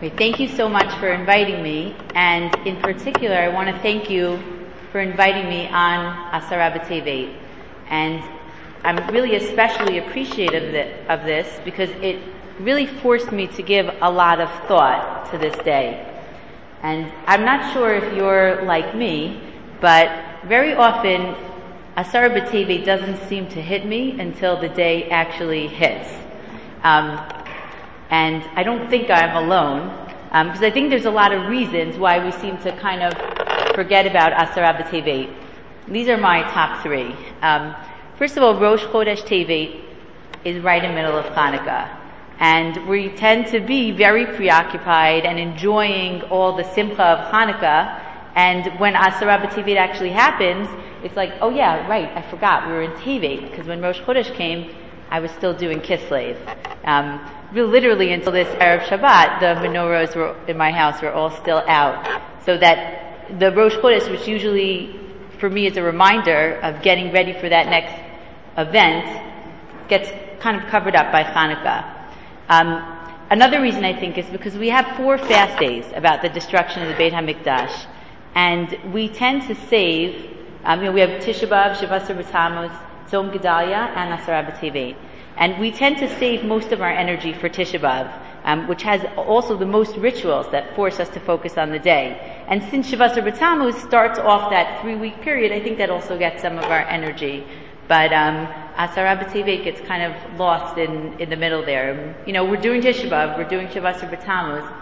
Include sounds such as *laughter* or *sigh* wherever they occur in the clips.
Thank you so much for inviting me, and in particular, I want to thank you for inviting me on Asara B'Tevet. And I'm really especially appreciative of this because it really forced me to give a lot of thought to this day. And I'm not sure if you're like me, but very often Asara B'Tevet doesn't seem to hit me until the day actually hits. Um, and I don't think I'm alone, because um, I think there's a lot of reasons why we seem to kind of forget about Asara B'Tevet. These are my top three. Um, first of all, Rosh Chodesh Tevet is right in the middle of Hanukkah. And we tend to be very preoccupied and enjoying all the simcha of Hanukkah. And when Asara B'Tevet actually happens, it's like, oh yeah, right, I forgot, we were in Tevet, because when Rosh Chodesh came, I was still doing Kislev. Um, literally until this Erev Shabbat, the menorahs were, in my house were all still out. So that the Rosh Chodesh, which usually for me is a reminder of getting ready for that next event, gets kind of covered up by Hanukkah. Um, another reason I think is because we have four fast days about the destruction of the Beit HaMikdash, and we tend to save, um, you know, we have Tisha B'Av, Shavasar B'Tammuz, Tzom Gedalia, and Asara B'Tevet. And we tend to save most of our energy for Tisha B'Av, um, which has also the most rituals that force us to focus on the day. And since Shavasar B'Tammuz starts off that three-week period, I think that also gets some of our energy. But um, Asara B'Tevet gets kind of lost in, in the middle there. You know, we're doing Tisha B'Av, we're doing Shavasar B'Tammuz.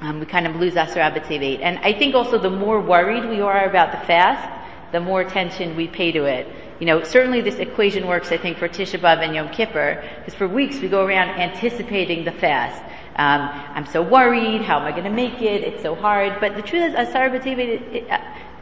Um, we kind of lose Asara B'Tevet. And I think also the more worried we are about the fast, the more attention we pay to it. You know, certainly this equation works, I think, for Tisha B'Av and Yom Kippur, because for weeks we go around anticipating the fast. Um, I'm so worried, how am I going to make it? It's so hard. But the truth is, Asara B'Tevet,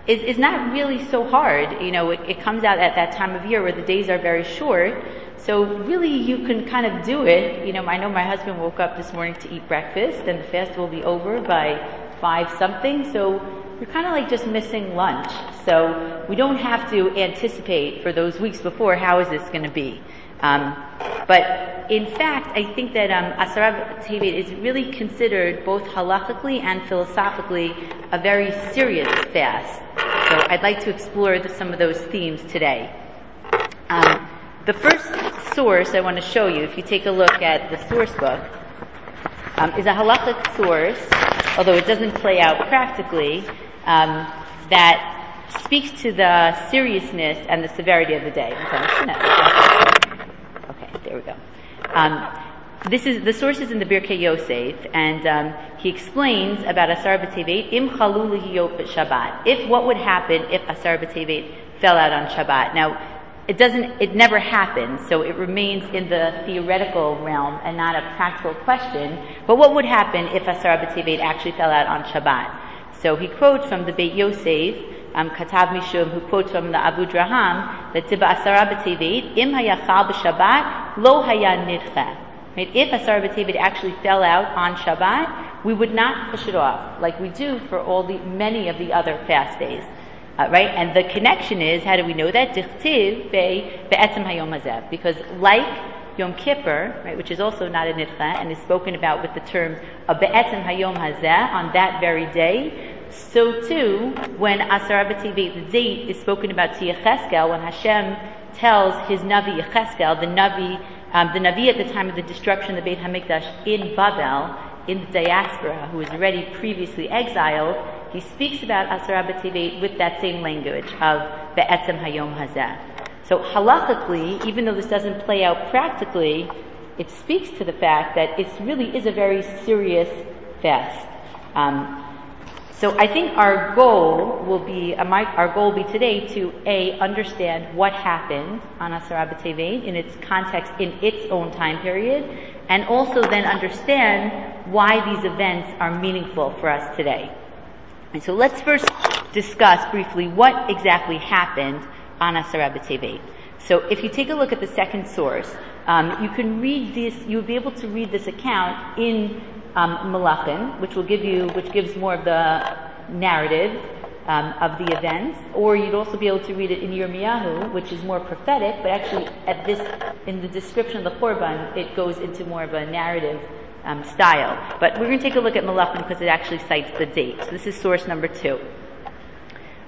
is, is not really so hard. You know, it, it comes out at that time of year where the days are very short. So really you can kind of do it. You know, I know my husband woke up this morning to eat breakfast and the fast will be over by five something. So you're kind of like just missing lunch. So we don't have to anticipate for those weeks before how is this going to be. Um, but in fact, I think that um, Asara Tevet is really considered both halachically and philosophically a very serious fast. So I'd like to explore the, some of those themes today. Um, the first source I want to show you, if you take a look at the source book, um, is a halachic source, although it doesn't play out practically, um, that speaks to the seriousness and the severity of the day. Okay, there we go. Um, this is the source is in the Birkei Yosef, and um, he explains about Asar B'Tevet im chalu Shabbat. If what would happen if Asar B'Tevet fell out on Shabbat? Now, it doesn't. It never happens, so it remains in the theoretical realm and not a practical question. But what would happen if Asar B'Tevet actually fell out on Shabbat? So he quotes from the Beit Yosef um, Katav Mishum, who quotes from the Abudraham, that Tiba Asara B'Tevet, Im Hayachal B'Shabbat, Lo Haya Nidcha. Right? If Asara B'Tevet actually fell out on Shabbat, we would not push it off like we do for all the many of the other fast days. Uh, right? And the connection is, how do we know that? Dichtiv be'etzem hayom hazeh. Because like Yom Kippur, right, which is also not a nidcha and is spoken about with the term be'etzem hayom hazeh on that very day, so too, when Asar B'Tevet, the date is spoken about to Yechezkel, when Hashem tells his Navi Yechezkel, the Navi, um, the Navi at the time of the destruction of the Beit HaMikdash in Babel, in the diaspora, who was already previously exiled, he speaks about Asar B'Tevet with that same language of Be'etzem Hayom Hazeh. So halachically, even though this doesn't play out practically, it speaks to the fact that it really is a very serious fast. Um, so I think our goal will be, uh, our goal will be today to A, understand what happened on Asara in its context, in its own time period, and also then understand why these events are meaningful for us today. And so let's first discuss briefly what exactly happened on Asara. So if you take a look at the second source, um, you can read this, you'll be able to read this account in um, Malachim, which will give you, which gives more of the narrative um, of the events, or you'd also be able to read it in Yirmiyahu, which is more prophetic, but actually at this, in the description of the Churban, it goes into more of a narrative um, style. But we're going to take a look at Malachim because it actually cites the date. So this is source number two.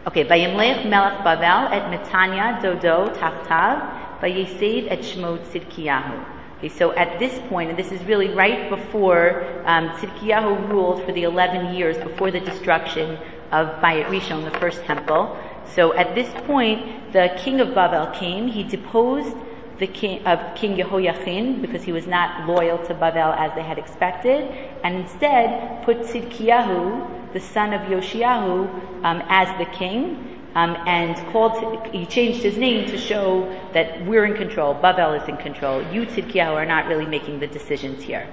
Okay, Vayimlech Melech Bavel et Metanya Dodo Tachtav Vayesev et Shmo Tzidkiyahu. Okay, so at this point, and this is really right before um, Tzidkiyahu ruled for the 11 years before the destruction of Bayit Rishon, the first temple. So at this point, the king of Babel came. He deposed the king of King Jehoiachin because he was not loyal to Babel as they had expected, and instead put Tzidkiyahu, the son of Yoshiyahu, um, as the king. Um, and called, he changed his name to show that we're in control, Babel is in control. You, Tzidkiyahu, are not really making the decisions here.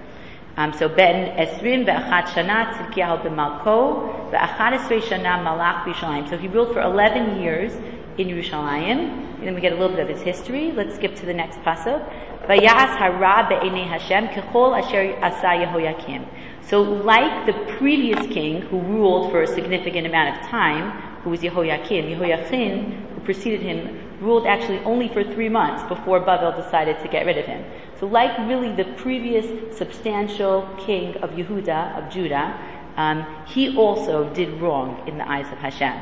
Um, so ben esrim ve'achat shana tzidkiyahu b'malko ve'achat esrei shana malach b'Yushalayim. So he ruled for 11 years in Yerushalayim. And then we get a little bit of his history. Let's skip to the next pasuk. Vayas hara be'enei Hashem kechol asher asa Yehoyakim. So like the previous king who ruled for a significant amount of time, who was Yehoyakim, Yehoyachin, who preceded him, ruled actually only for three months before Babel decided to get rid of him. So like really the previous substantial king of Yehuda, of Judah, um, he also did wrong in the eyes of Hashem.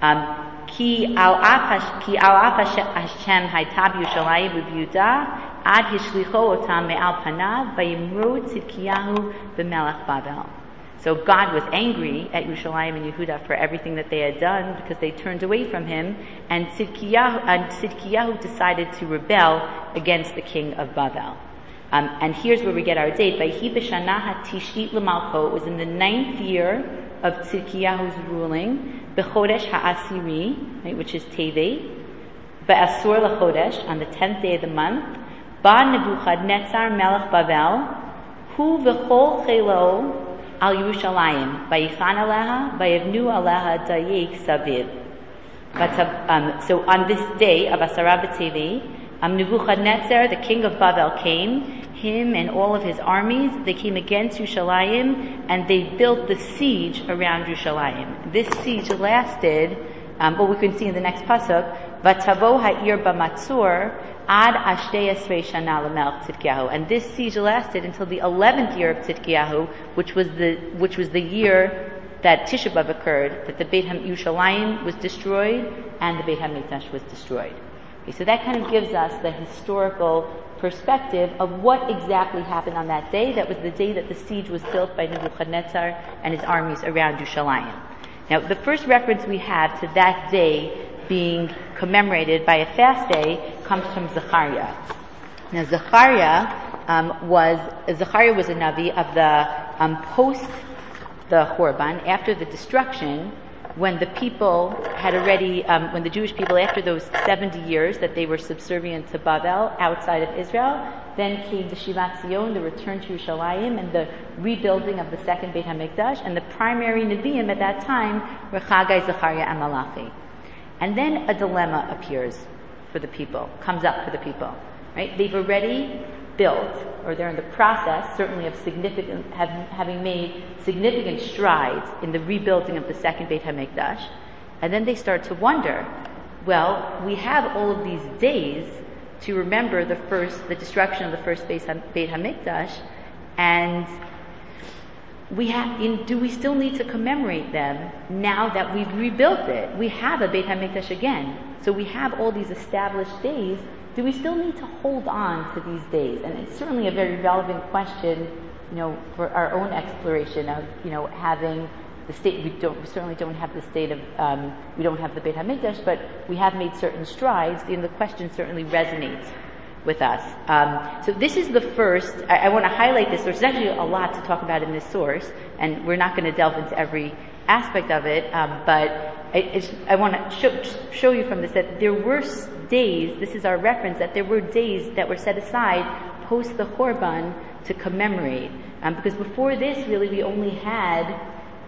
Um, Ki al Hashem haytab Yushalayim v'Yehuda ad hishlicho otam me'al panav vayimru tzidkiyahu b'melech Babel. So God was angry at Yerushalayim and Yehuda for everything that they had done because they turned away from him, and Tzidkiyahu, and Tzidkiyahu decided to rebel against the king of Babel. Um, and here's where we get our date. Vayhi b'shana tishit l'malcho. It was in the ninth year of Tzidkiyahu's ruling, b'chodesh ha'asiri, right, which is Tevet, b'asur l'chodesh, on the tenth day of the month, ba Nebuchadnezzar melech Babel, hu v'chol chelo Yerushalayim, vayichan aleha, vayevnu aleha dayik saviv. Um, so on this day of Asara B'Tevet, um, Nebuchadnezzar, the king of Babel, came, him and all of his armies, they came against Yerushalayim, and they built the siege around Yerushalayim. This siege lasted, um, we can see in the next pasuk, Vatavo ha'ir b'matzur ad. And this siege lasted until the 11th year of Tzidkiyahu, which was the, which was the year that Tisha B'Av occurred, that the Beit HaMishalayim was destroyed and the Beit HaMikdash was destroyed. Okay, so that kind of gives us the historical perspective of what exactly happened on that day. That was the day that the siege was built by Nebuchadnezzar and his armies around Yerushalayim. Now, the first reference we have to that day being commemorated by a fast day comes from Zechariah. Now, Zechariah um, was Zechariah was a navi of the um, post the Horban after the destruction when the people had already, um, when the Jewish people, after those 70 years that they were subservient to Babel outside of Israel, then came the Shivat Zion, the return to Yerushalayim, and the rebuilding of the second Beit HaMikdash, and the primary Nevi'im at that time were Chagai, Zechariah, and Malachi. And then a dilemma appears for the people, comes up for the people. Right? They've already built, or they're in the process, certainly of significant, have, having made significant strides in the rebuilding of the second Beit HaMikdash, and then they start to wonder, well, we have all of these days to remember the first, the destruction of the first Beit HaMikdash, and we have, in, do we still need to commemorate them now that we've rebuilt it? We have a Beit HaMikdash again. So we have all these established days. Do we still need to hold on to these days? And it's certainly a very relevant question, you know, for our own exploration of, you know, having the state, we, don't, we certainly don't have the state of, um, we don't have the Beit HaMikdash, but we have made certain strides, and the question certainly resonates with us. Um, so this is the first, I, I want to highlight this. There's actually a lot to talk about in this source, and we're not going to delve into every aspect of it, um, but I, I want to show, show, you from this that there were days, this is our reference, that there were days that were set aside post the Horban to commemorate. Um, because before this, really, we only had,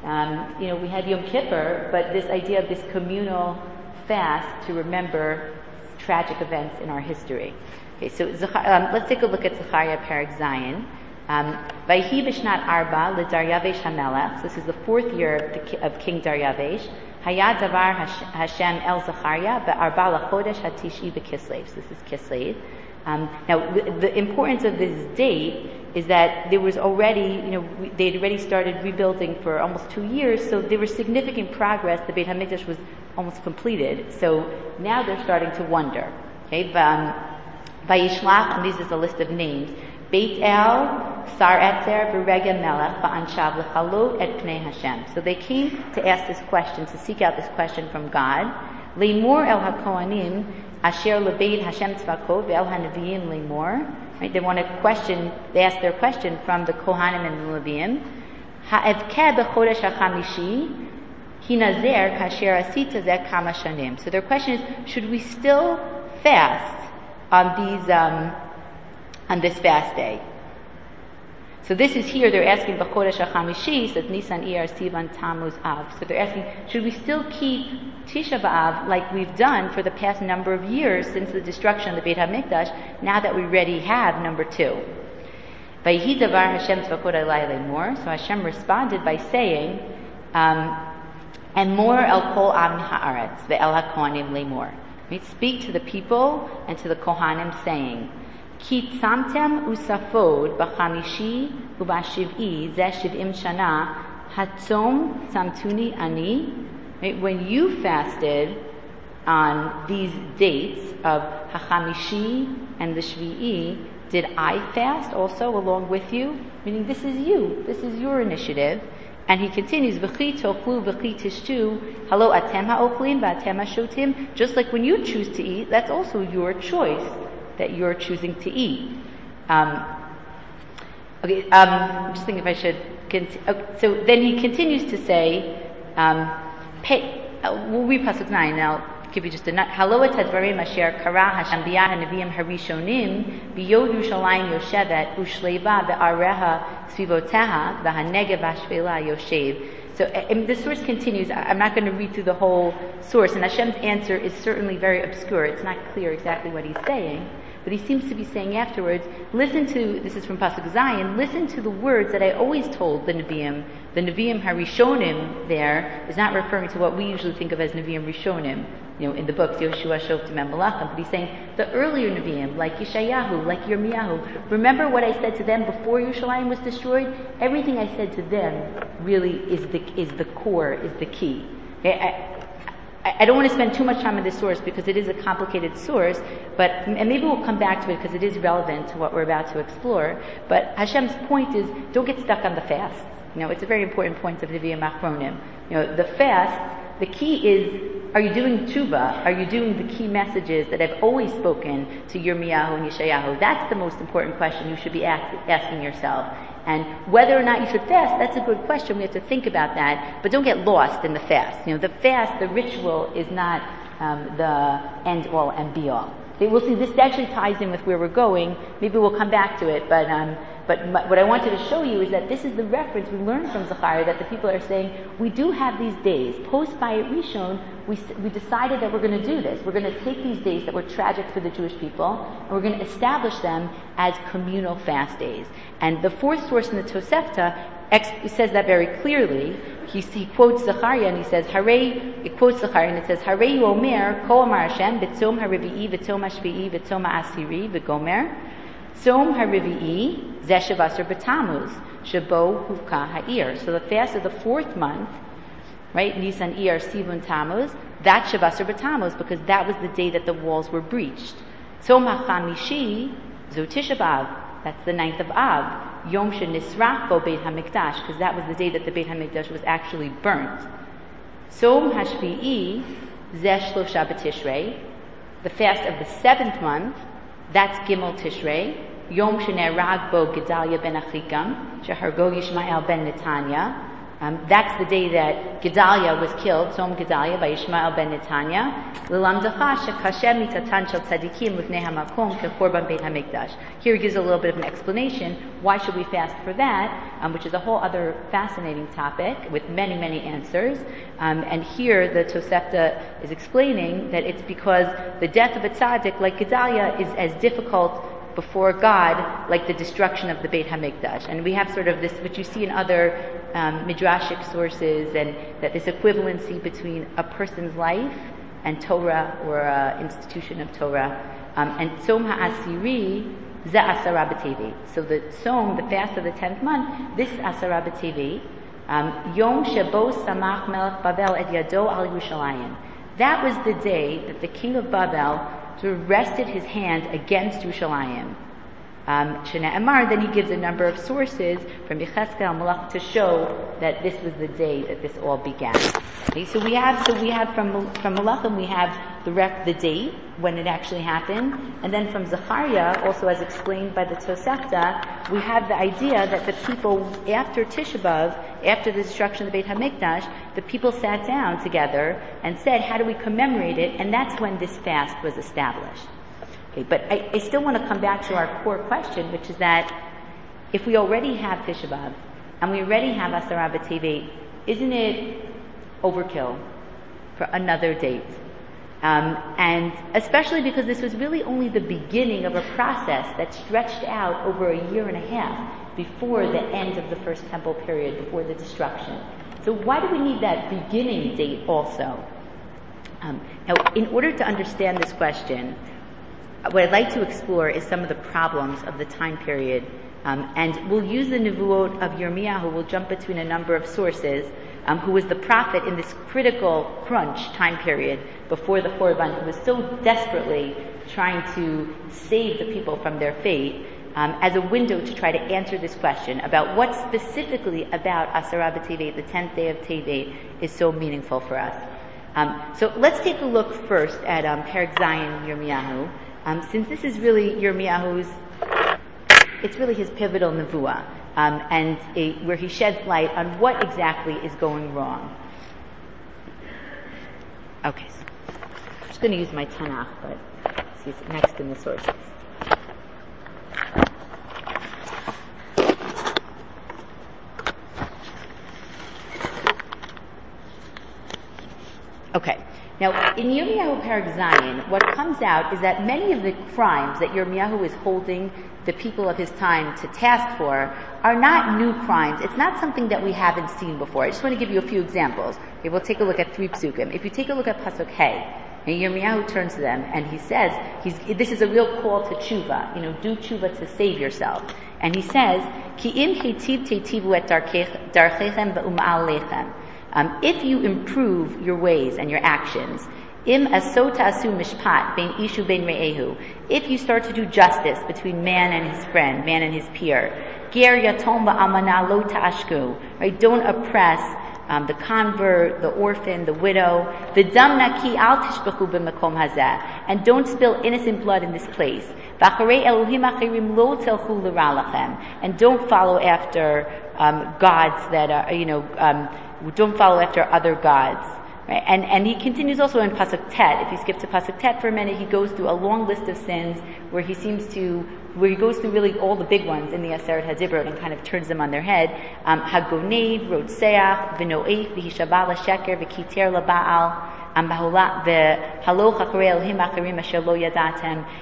um, you know, we had Yom Kippur, but this idea of this communal fast to remember tragic events in our history. Okay, so um, let's take a look at Zechariah Perek Zayin. Um, Vayhi arba l'Daryavesh hamelech. This is the fourth year of, the, of King Daryavesh. Hayad davar Hashem el Zechariah be'arba lachodesh hatishi this is Kislev. Um, now, the, the, importance of this date is that there was already, you know, they'd already started rebuilding for almost two years, so there was significant progress. The Beit HaMikdash was almost completed. So now they're starting to wonder. Okay, um, Vayishlach, and this is a list of names. Beit El, Sar Etzer, Berega Melech, Ba'anshav Lechalot et Pnei Hashem. So they came to ask this question, to seek out this question from God. Leimor El HaKohanim, Asher Lebeit Hashem Tzvakot, Ve'el HaNevi'im Leimor. Right, they want to question, they ask their question from the Kohanim and the Leviim. Ha'evkeh b'chodesh ha'chamishi, hinazer kasher asita zeh kama. So their question is, should we still fast on these, um, on this fast day? So this is here, they're asking B'chodesh HaChamishi, says Nisan Iyar Sivan Tammuz Av. So they're asking, should we still keep Tisha B'Av like we've done for the past number of years since the destruction of the Beit HaMikdash, now that we already have number two? So Hashem responded by saying, um, and more el kol am haaretz ve'el hakohanim lemor. Speak to the people and to the kohanim, saying, tzamtem usafod b'chamishi ubashiv'i zeh shiv'im shana hatzom tzamtuni ani. When you fasted on these dates of hachamishi and the shvi'i, did I fast also along with you? Meaning this is you. This is your initiative. And he continues, V'chi tochlu v'chi tishtu, halo atem ha'ochlim v'atem ha'shotim. Just like when you choose to eat, that's also your choice that you're choosing to eat. Um, okay, um, I'm just thinking if I should. Cont- okay, so then he continues to say, um, pay, uh, we'll read pasuk nine, and Give you just a nut. Halo etadvarim asher kara Hashem biyah harishonim yoshevet tzvivoteha v'hanegev v'ashvela yoshev. So the source continues. I'm not going to read through the whole source, and Hashem's answer is certainly very obscure. It's not clear exactly what he's saying. But he seems to be saying afterwards, listen to, this is from Pasuk Zayin, listen to the words that I always told the Nevi'im. The Nevi'im Harishonim there is not referring to what we usually think of as Nevi'im Rishonim, you know, in the books, Yoshua, Shoftim, and Malachim, but he's saying the earlier Nevi'im, like Yeshayahu, like Yirmiyahu, remember what I said to them before Yerushalayim was destroyed? Everything I said to them really is the, is the core, is the key. Okay? I, I don't want to spend too much time on this source because it is a complicated source, but and maybe we'll come back to it because it is relevant to what we're about to explore. But Hashem's point is don't get stuck on the fast. You know, it's a very important point of Nevi'im Achronim. You know, the fast, the key is are you doing tshuva? Are you doing the key messages that I've always spoken to your Yirmiyahu and Yeshayahu? That's the most important question you should be ask, asking yourself. And whether or not you should fast, that's a good question. We have to think about that. But don't get lost in the fast. You know, the fast, the ritual is not um, the end all and be all. We'll see, this actually ties in with where we're going. Maybe we'll come back to it, but um, but what I wanted to show you is that this is the reference we learned from Zachariah that the people are saying, we do have these days. Post Bayit Rishon, we, we decided that we're going to do this. We're going to take these days that were tragic for the Jewish people, and we're going to establish them as communal fast days. And the fourth source in the Tosefta ex- says that very clearly. He, he quotes Zachariah and he says, Hare, it quotes Zachariah and it says, Hare Omer, Ko Amar Hashem, B'tzom HaRevi'i, B'tzom HaShvi'i, B'tzom HaAsiri, V'gomer. Tzom HaRevi'i, Zeshavasar B'Tamuz, Shabo Huvka Ha'ir. So the fast of the fourth month, right, Nisan Iyar Sivan Tammuz, that's Shavasar B'Tamuz because that was the day that the walls were breached. Tzom HaChamishi, Zotisha B'Av, that's the ninth of Av, Yom Shenisrach Bo Beit HaMikdash, because that was the day that the Beit HaMikdash was actually burnt. Tzom HaShvi'i, Zesh Shlosha B'Tishrei, the fast of the seventh month, that's Gimel Tishrei, Yom Shenerag Bo Gedalia ben Achikam, Shehargo Yishmael ben Netanya. Um, that's the day that Gedalia was killed, Tzom Gedalia by Ishmael ben Netanya. Here he gives a little bit of an explanation. Why should we fast for that? Um, which is a whole other fascinating topic with many, many answers. Um, and here the Tosefta is explaining that it's because the death of a tzaddik like Gedalia is as difficult before God like the destruction of the Beit Hamikdash. And we have sort of this, which you see in other um, midrashic sources, and that this equivalency between a person's life and Torah or an institution of Torah. Um, and Tzom HaAsiri, Ze Asara B'Tevet. So the Tzom, the fast of the tenth month, this is Asara B'Tevet. Um, Yom Shebo Samach Melech Babel Et Yado Al Yerushalayim. That was the day that the king of Babel of rested his hand against Yerushalayim. Um, Amar, then he gives a number of sources from Yechezkel Malach to show that this was the day that this all began. Okay, so we have, so we have from from Malachim we have the rec, the date when it actually happened, and then from Zechariah, also as explained by the Tosefta, we have the idea that the people after Tisha B'av, after the destruction of the Beit Hamikdash, the people sat down together and said, "How do we commemorate it?" And that's when this fast was established. Okay, but I, I still want to come back to our core question, which is that if we already have Tisha B'Av and we already have Asara B'Tevet, isn't it overkill for another date? Um, and especially because this was really only the beginning of a process that stretched out over a year and a half before the end of the first temple period, before the destruction. So why do we need that beginning date also? Um, now, in order to understand this question, what I'd like to explore is some of the problems of the time period. Um, and we'll use the Nevuot of Yirmiyahu, we'll jump between a number of sources, um, who was the prophet in this critical crunch time period before the Khorban, who was so desperately trying to save the people from their fate, um, as a window to try to answer this question about what specifically about Asara B'Tevet, the 10th day of Tevet, is so meaningful for us. Um, so let's take a look first at um, Perek Zayin Yirmiyahu. Um, since this is really Yirmiyahu's, it's really his pivotal nevuah, um, and a, where he sheds light on what exactly is going wrong. Okay, so I'm just going to use my Tanakh, but see it's next in the sources. Okay. Now, in Yirmiyahu Perek Zayin, what comes out is that many of the crimes that Yirmiyahu is holding the people of his time to task for are not new crimes. It's not something that we haven't seen before. I just want to give you a few examples. Okay, we'll take a look at three psukim. If you take a look at Pasuk Hey, and Yirmiyahu turns to them and he says, this is a real call to tshuva. You know, do tshuva to save yourself. And he says, Ki im et darchechem ve'um'al um, if you improve your ways and your actions, im mishpat bein ishu bein re'ehu, if you start to do justice between man and his friend, man and his peer, ger lo right? Don't oppress um, the convert, the orphan, the widow. The al b'makom hazeh, and don't spill innocent blood in this place. And don't follow after um, gods that are, you know, um, don't follow after other gods. Right? And, and he continues also in Pasuk Tet. If you skip to Pasuk Tet for a minute, he goes through a long list of sins where he seems to, where he goes through really all the big ones in the Aseret HaDibrot and kind of turns them on their head. Um, Hagonev, Rotseach, V'no'ef, V'hishabal Sheker, V'kiter Laba'al,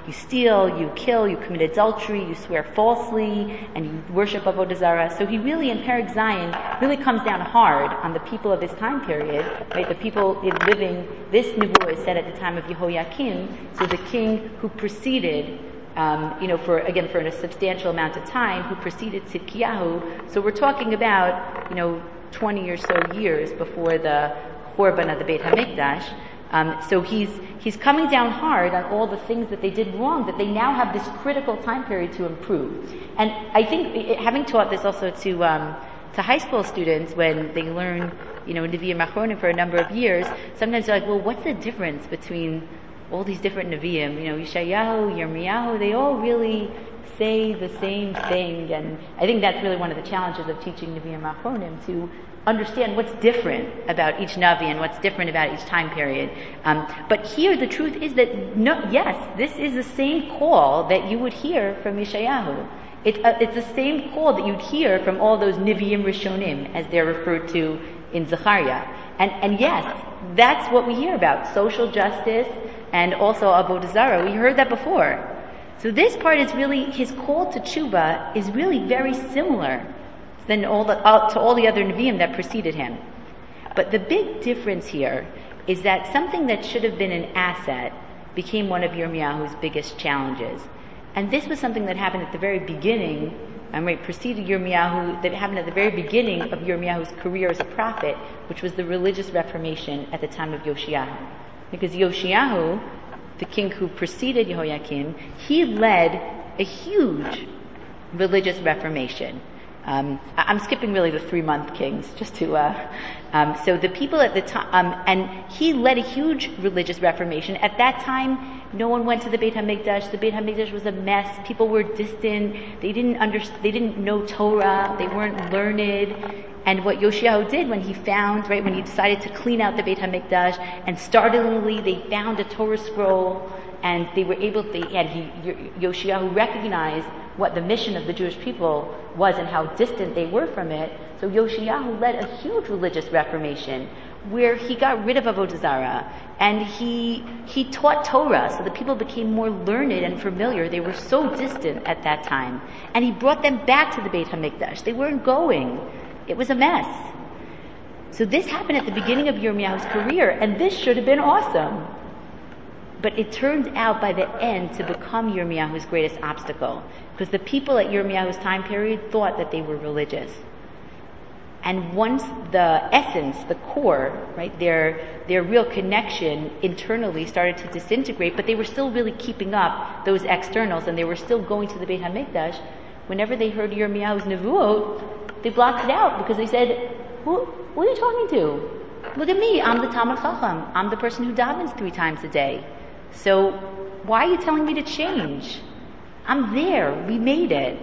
you steal, you kill, you commit adultery, you swear falsely, and you worship Avodah Zarah. So he really, in Perek Zayin, really comes down hard on the people of his time period, right? The people living, this Nevuah is said at the time of Yehoiakim, so the king who preceded um, you know, for again for a substantial amount of time, who preceded Tzidkiyahu. So we're talking about, you know, 20 or so years before the Churban of the Beit Hamikdash. Um, so he's he's coming down hard on all the things that they did wrong. That they now have this critical time period to improve. And I think having taught this also to um, to high school students when they learn, you know, Nevi'im Achronim for a number of years, sometimes they're like, well, what's the difference between all these different Nevi'im? You know, Yeshayahu, Yirmiyahu, they all really say the same thing. And I think that's really one of the challenges of teaching Nevi'im Achronim to understand what's different about each Navi and what's different about each time period. Um, but here the truth is that no, yes, this is the same call that you would hear from Yeshayahu. It, uh, it's the same call that you'd hear from all those Niviim Rishonim, as they're referred to in Zechariah. And, and yes, that's what we hear about, social justice and also Avodah Zarah. We heard that before. So this part is really, his call to tshuva is really very similar than all the, uh, to all the other Nevi'im that preceded him. But the big difference here is that something that should have been an asset became one of Yirmiyahu's biggest challenges. And this was something that happened at the very beginning, I'm right, preceded Yirmiyahu, that happened at the very beginning of Yirmiyahu's career as a prophet, which was the religious reformation at the time of Yoshiyahu. Because Yoshiyahu, the king who preceded Jehoiakim, he led a huge religious reformation. Um, I'm skipping really the three month kings just to, uh, um, so the people at the time, um, and he led a huge religious reformation. At that time, no one went to the Beit HaMikdash. The Beit HaMikdash was a mess. People were distant. They didn't understand, they didn't know Torah. They weren't learned. And what Yoshiyahu did when he found, right, when he decided to clean out the Beit HaMikdash, and startlingly they found a Torah scroll, and they were able, to, and he, Yoshiyahu recognized what the mission of the Jewish people was and how distant they were from it. So Yoshiyahu led a huge religious reformation where he got rid of Avodah Zarah and he, he taught Torah so the people became more learned and familiar. They were so distant at that time. And he brought them back to the Beit HaMikdash. They weren't going. It was a mess. So this happened at the beginning of Yirmiyahu's career and this should have been awesome. But it turned out by the end to become Yirmiyahu's greatest obstacle. Because the people at Yirmiyahu's time period thought that they were religious. And once the essence, the core, right, their, their real connection internally started to disintegrate, but they were still really keeping up those externals and they were still going to the Beit HaMikdash, whenever they heard Yirmiyahu's Nevuot, they blocked it out because they said, who, who are you talking to? Look at me, I'm the Talmud Chacham. I'm the person who davens three times a day. So why are you telling me to change? I'm there. We made it.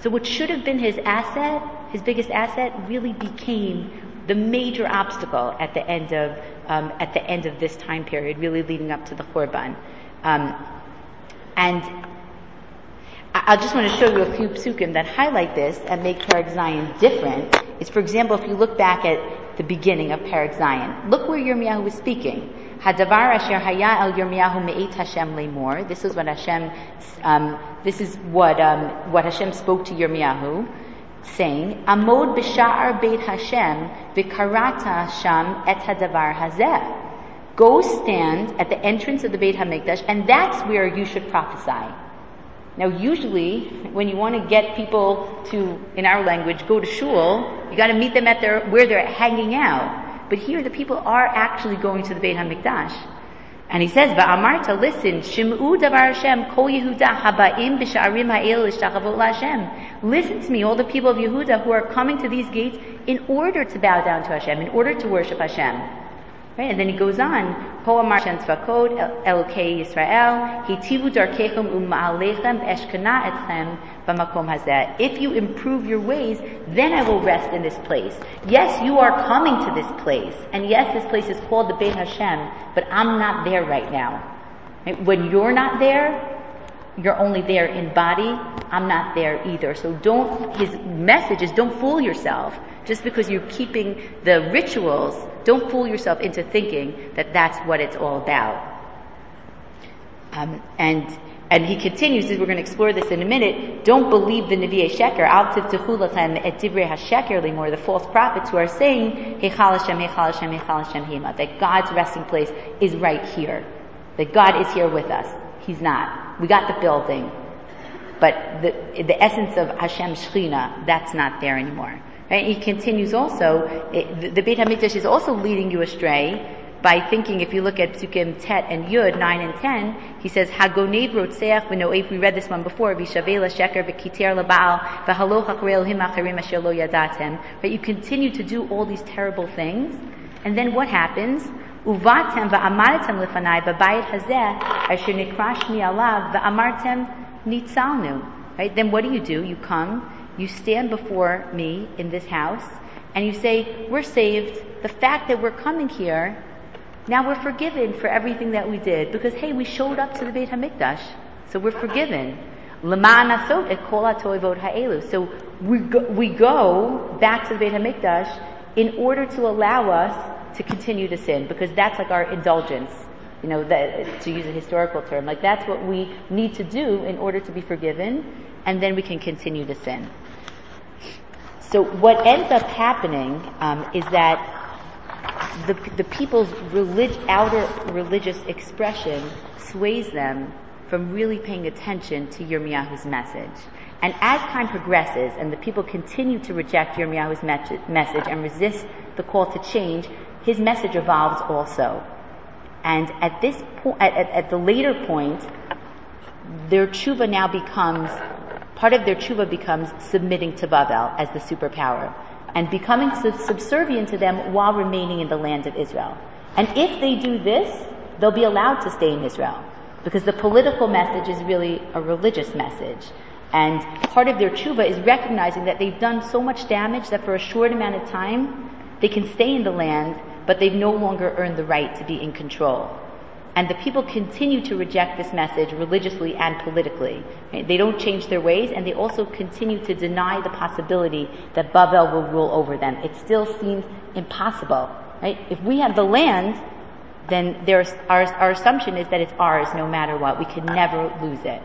So what should have been his asset, his biggest asset, really became the major obstacle at the end of um, at the end of this time period, really leading up to the Churban. Um, and I, just want to show you a few psukim that highlight this and make Perek Zayin different. Is for example, if you look back at the beginning of Perek Zayin, look where Yirmiyahu was speaking. Hadavar asher haya el Yirmiyahu me'et Hashem lemor. This is what Hashem, um, this is what, um, what Hashem spoke to Yirmiyahu, saying, Amod b'sha'ar beit Hashem v'karata sham et hadavar hazeh. Go stand at the entrance of the Beit HaMikdash, and that's where you should prophesy. Now, usually, when you want to get people to, in our language, go to shul, you got to meet them at their where they're hanging out. But here the people are actually going to the Beit HaMikdash. And he says, Va'amarta, listen, Shim'u davar Hashem, kol Yehuda haba'im b'sha'arim ha'el ishtachavot Hashem. Listen to me, all the people of Yehuda who are coming to these gates in order to bow down to Hashem, in order to worship Hashem. Right? And then he goes on, Ho amar Shem tzvakot, Elokei Yisrael, Hitivu darkechem u'ma'alechem eshkana etchem b'makom hazeh. If you improve your ways, then I will rest in this place. Yes, you are coming to this place, and yes, this place is called the Beit Hashem, but I'm not there right now. Right? When you're not there, you're only there in body, I'm not there either. So don't, his message is don't fool yourself. Just because you're keeping the rituals, don't fool yourself into thinking that that's what it's all about. Um, and and he continues, we're going to explore this in a minute, don't believe the Nevi'e Sheker, al tivtechu lachem et divrei ha-sheker the false prophets who are saying, Heichal Hashem, Heichal Hashem, Heichal Hashem, Hema, that God's resting place is right here. That God is here with us. He's not. We got the building. But the, the essence of Hashem Shechina, that's not there anymore. Right? He continues also, the, Beit HaMikdash is also leading you astray by thinking, if you look at Psukim Tet and Yud, 9 and 10, he says, Hagonev rotseach v'no'ef, we read this one before, v'shavela sheker v'kiter laba'al v'halo ha'karei him acharim asher lo yadatem. But you continue to do all these terrible things, and then what happens? Uvatem v'amartem lefanai b'bayit hazeh asher nikrash alav v'amartem nitzalnu. Right? Then what do you do? You come, you stand before me in this house, and you say, we're saved. The fact that we're coming here, now we're forgiven for everything that we did. Because hey, we showed up to the Beit HaMikdash. So we're forgiven. So we go, we go back to the Beit HaMikdash in order to allow us to continue to sin. Because that's like our indulgence. You know, that, to use a historical term. Like that's what we need to do in order to be forgiven. And then we can continue to sin. So what ends up happening um, is that the, the people's relig- outer religious expression sways them from really paying attention to Yirmiyahu's message. And as time progresses and the people continue to reject Yirmiyahu's message and resist the call to change, his message evolves also. And at this point, at, at, the later point, their tshuva now becomes, part of their tshuva becomes submitting to Bavel as the superpower and becoming subservient to them while remaining in the land of Israel. And if they do this, they'll be allowed to stay in Israel because the political message is really a religious message. And part of their tshuva is recognizing that they've done so much damage that for a short amount of time, they can stay in the land, but they've no longer earned the right to be in control. And the people continue to reject this message religiously and politically. They don't change their ways, and they also continue to deny the possibility that Bavel will rule over them. It still seems impossible. Right? If we have the land, then our, our assumption is that it's ours no matter what. We could never lose it.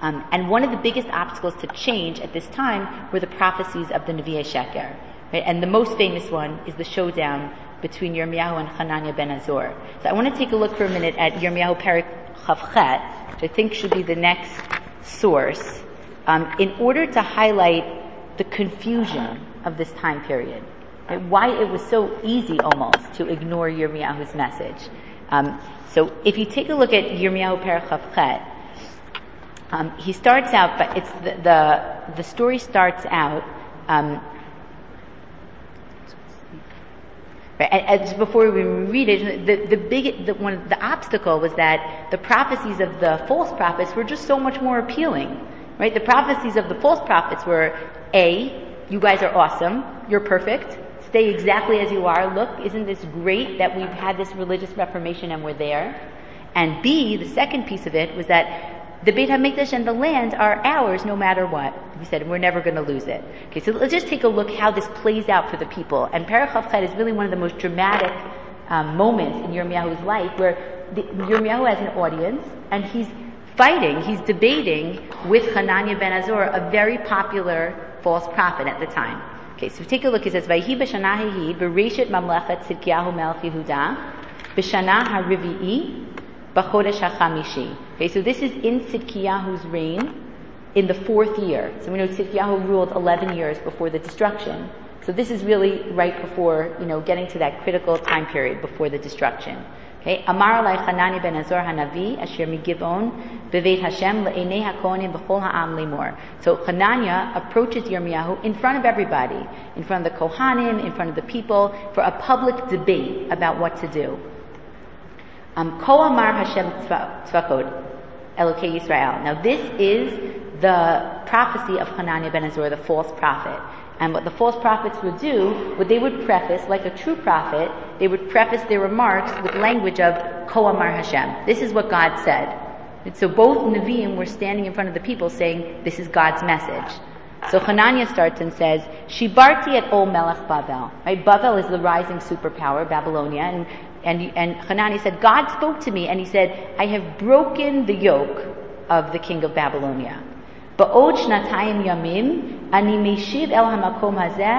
Um, and one of the biggest obstacles to change at this time were the prophecies of the Nevi'e Sheker. Right? And the most famous one is the showdown between Yirmiyahu and Hananiah ben Azor. So I want to take a look for a minute at Yirmiyahu Perik Chavchet, which I think should be the next source, um, in order to highlight the confusion of this time period. Right? Why it was so easy almost to ignore Yirmiyahu's message. Um, so if you take a look at Yirmiyahu Perik Chavchet, um, he starts out, but it's the, the, the story starts out um, As before we read it, the, the big, the, one, the obstacle was that the prophecies of the false prophets were just so much more appealing, right? The prophecies of the false prophets were, A, you guys are awesome, you're perfect, stay exactly as you are, look, isn't this great that we've had this religious reformation and we're there? And B, the second piece of it was that the Beit HaMikdash and the land are ours no matter what. We said we're never going to lose it. Okay, so let's just take a look how this plays out for the people. And Perach is really one of the most dramatic um, moments in Yirmiyahu's life where Yirmiyahu has an audience and he's fighting, he's debating with Hananiah ben Azor, a very popular false prophet at the time. Okay, so take a look. It says, "Vayhi b'shanahihi b'reshit mamlechet Tzidkiyahu melech Yehuda b'shana harivi'i b'chodesh hachamishi." Okay, so this is in Tzidkiyahu's reign in the fourth year. So we know Tzidkiyahu ruled 11 years before the destruction. So this is really right before, you know, getting to that critical time period before the destruction. Okay, Amar alai Hanani ben Azor hanavi asher migivon beveit Hashem le'enei hakohanim b'chol ha'am lemor. So Hananiah approaches Yirmiyahu in front of everybody, in front of the Kohanim, in front of the people, for a public debate about what to do. Um, Ko Amar Hashem Tzvakot, Elokei Yisrael. Now this is the prophecy of Hananiah ben Azor, the false prophet. And what the false prophets would do, what they would preface, like a true prophet, they would preface their remarks with language of Ko Amar Hashem. This is what God said. And so both Nevi'im were standing in front of the people saying, this is God's message. So Hananiah starts and says, Shibarti et Ol Melech Bavel. Right? Bavel is the rising superpower, Babylonia, and and, and Hanani said, God spoke to me and he said, I have broken the yoke of the king of Babylonia. בעוד שנתיים ימים אני משיב אל המקום הזה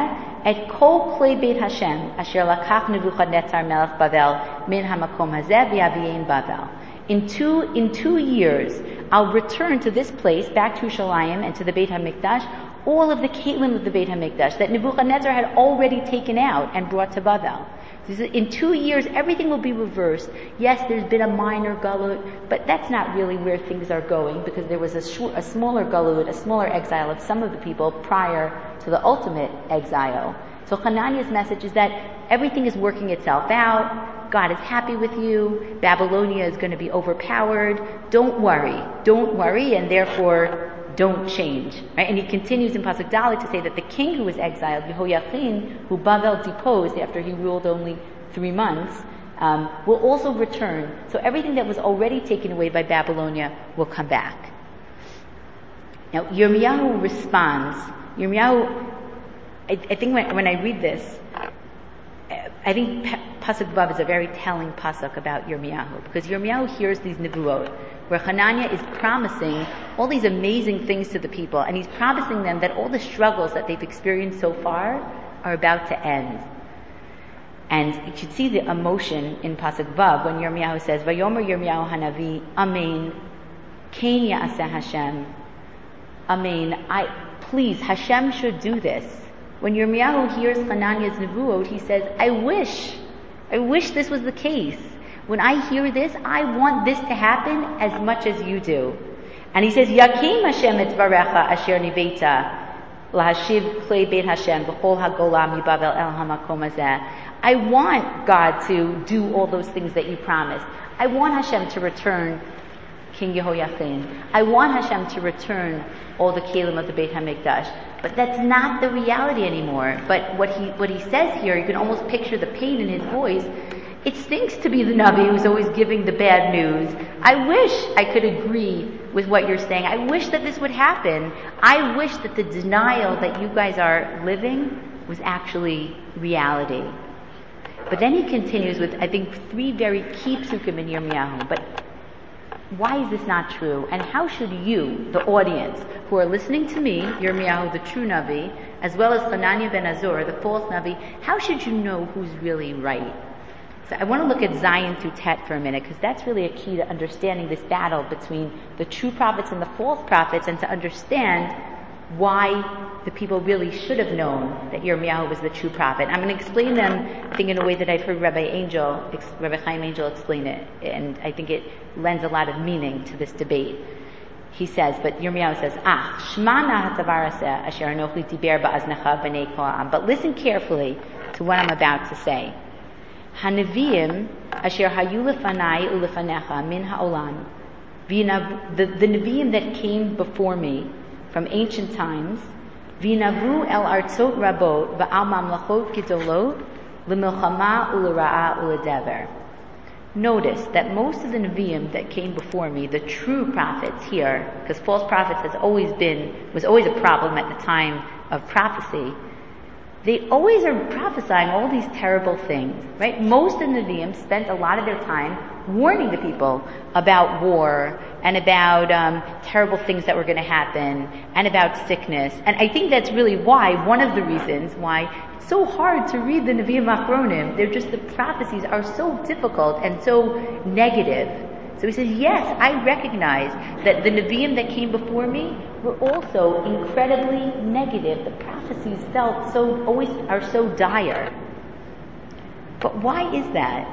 את כל כלי בית השם אשר לקח נבוכדנצר מלך בבל מן המקום הזה ויביאם בבל. In two, in two years, I'll return to this place, back to Shalayim and to the Beit HaMikdash, all of the Kelim of the Beit HaMikdash that Nebuchadnezzar had already taken out and brought to Bavel. In two years, everything will be reversed. Yes, there's been a minor galut, but that's not really where things are going because there was a, a smaller galut, a smaller exile of some of the people prior to the ultimate exile. So Hananiah's message is that everything is working itself out. God is happy with you. Babylonia is going to be overpowered. Don't worry. Don't worry, and therefore don't change. Right? And he continues in Pasuk Dalet to say that the king who was exiled, Yehoiachin, who Bavel deposed after he ruled only three months, um, will also return. So everything that was already taken away by Babylonia will come back. Now, Yirmiyahu responds. Yirmiyahu, I, I think when, when I read this, I think Pasuk Vav is a very telling pasuk about Yirmiyahu because Yirmiyahu hears these nevuot where Hananiah is promising all these amazing things to the people, and he's promising them that all the struggles that they've experienced so far are about to end. And you should see the emotion in Pasuk Vav when Yirmiyahu says, Vayomer Yirmiyahu Hanavi, Amen, Kain Ya'aseh Hashem. Amen. I, please, Hashem should do this. When Yirmiyahu hears Hananiah's nevuot, he says, I wish, I wish this was the case. When I hear this, I want this to happen as much as you do. And he says, Yakim Hashem et asher niveta lahashiv klei beit Hashem v'chol hagolam mibavel el hamakom I want God to do all those things that you promised. I want Hashem to return King Yehoiachin. I want Hashem to return all the kelim of the Beit Hamikdash. But that's not the reality anymore. But what he what he says here, you can almost picture the pain in his voice. It stinks to be the Navi who's always giving the bad news. I wish I could agree with what you're saying. I wish that this would happen. I wish that the denial that you guys are living was actually reality. But then he continues with, I think, three very key psukim in Yirmiyahu. But why is this not true? And how should you, the audience, who are listening to me, Yirmiyahu, the true Navi, as well as Hananiah ben Azur, the false Navi, how should you know who's really right? So I want to look at Zayin through Tet for a minute because that's really a key to understanding this battle between the true prophets and the false prophets and to understand why the people really should have known that Yirmiyahu was the true prophet. I'm going to explain them, I think, in a way that I've heard Rabbi Angel, Rabbi Chaim Angel explain it, and I think it lends a lot of meaning to this debate. He says, but Yirmiyahu says, ah, Shmana asher b'nei But listen carefully to what I'm about to say. Hanavim asher hayu lefanai min ha'olam. The, the Nevi'im that came before me from ancient times, vinavu el artzot rabot va'al mamlachot ulera'a uledever. Notice that most of the Nevi'im that came before me, the true prophets here, because false prophets has always been, was always a problem at the time of prophecy, they always are prophesying all these terrible things, right? Most of the Nevi'im spent a lot of their time warning the people about war and about um, terrible things that were going to happen and about sickness. And I think that's really why, one of the reasons why it's so hard to read the Nevi'im Achronim. They're just, the prophecies are so difficult and so negative. So he says, yes, I recognize that the Nevi'im that came before me were also incredibly negative. The prophecies felt so, always are so dire. But why is that?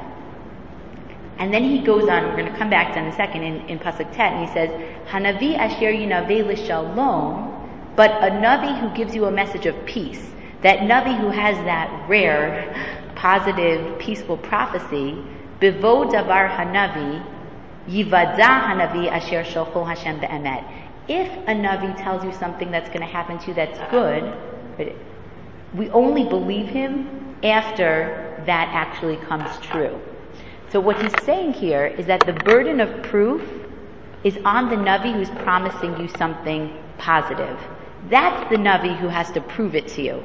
And then he goes on, we're going to come back to in a second in, in Pasuk Tet, and he says, Hanavi asher yinaveh shalom, but a Navi who gives you a message of peace. That Navi who has that rare, positive, peaceful prophecy, Bivo davar hanavi, Yivada hanavi asher Hashem be'emet. If a navi tells you something that's going to happen to you that's good, we only believe him after that actually comes true. So what he's saying here is that the burden of proof is on the navi who's promising you something positive. That's the navi who has to prove it to you.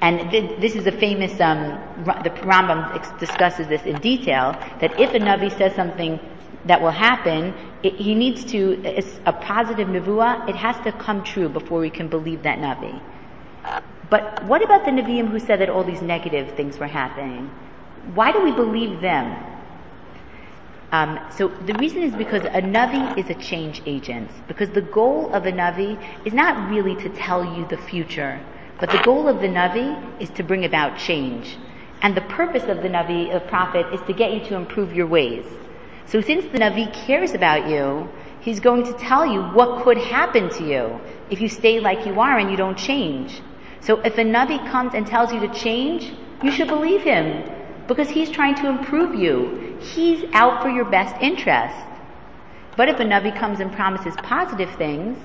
And th- this is a famous, um, the Rambam ex- discusses this in detail, that if a Navi says something that will happen, it, he needs to, it's a positive Nevuah, it has to come true before we can believe that Navi. But what about the Nevi'im who said that all these negative things were happening? Why do we believe them? Um, so the reason is because a Navi is a change agent. Because the goal of a Navi is not really to tell you the future but the goal of the Navi is to bring about change. And the purpose of the Navi, the prophet, is to get you to improve your ways. So since the Navi cares about you, he's going to tell you what could happen to you if you stay like you are and you don't change. So if a Navi comes and tells you to change, you should believe him because he's trying to improve you. He's out for your best interest. But if a Navi comes and promises positive things,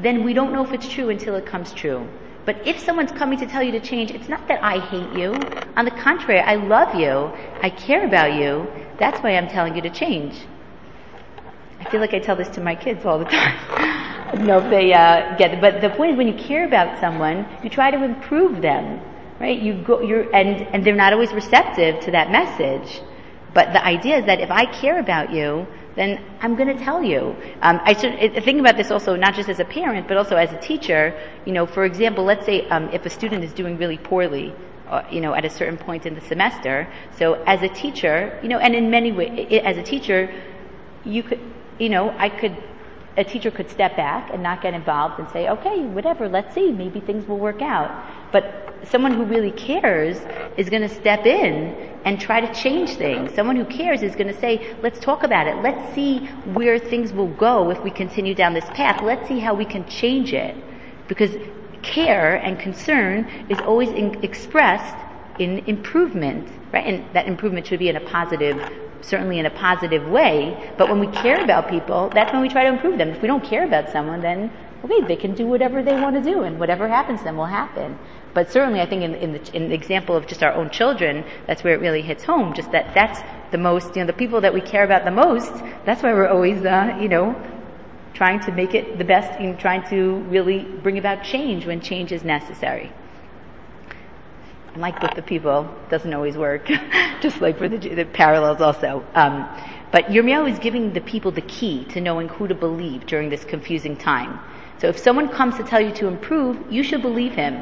then we don't know if it's true until it comes true. But if someone's coming to tell you to change, it's not that I hate you. On the contrary, I love you. I care about you. That's why I'm telling you to change. I feel like I tell this to my kids all the *laughs* time. If they uh, get it, but the point is, when you care about someone, you try to improve them, right? You go, you're, and and they're not always receptive to that message. But the idea is that if I care about you, then I'm going to tell you. Um, I should think about this also not just as a parent, but also as a teacher. You know, for example, let's say um, if a student is doing really poorly, uh, you know, at a certain point in the semester. So as a teacher, you know, and in many ways, as a teacher, you could you know, I could, a teacher could step back and not get involved and say, okay, whatever, let's see, maybe things will work out. But someone who really cares is going to step in and try to change things. Someone who cares is going to say, let's talk about it. Let's see where things will go if we continue down this path. Let's see how we can change it. Because care and concern is always in, expressed in improvement, right? And that improvement should be in a positive, certainly in a positive way. But when we care about people, that's when we try to improve them. If we don't care about someone, then okay, they can do whatever they want to do, and whatever happens to them will happen. But certainly, I think in, in, the, in the example of just our own children, that's where it really hits home. Just that that's the most, you know, the people that we care about the most. That's why we're always, uh, you know, trying to make it the best, and trying to really bring about change when change is necessary. And like with the people, doesn't always work. *laughs* just like for the, the parallels also. Um, but Yirmiyahu is giving the people the key to knowing who to believe during this confusing time. So if someone comes to tell you to improve, you should believe him.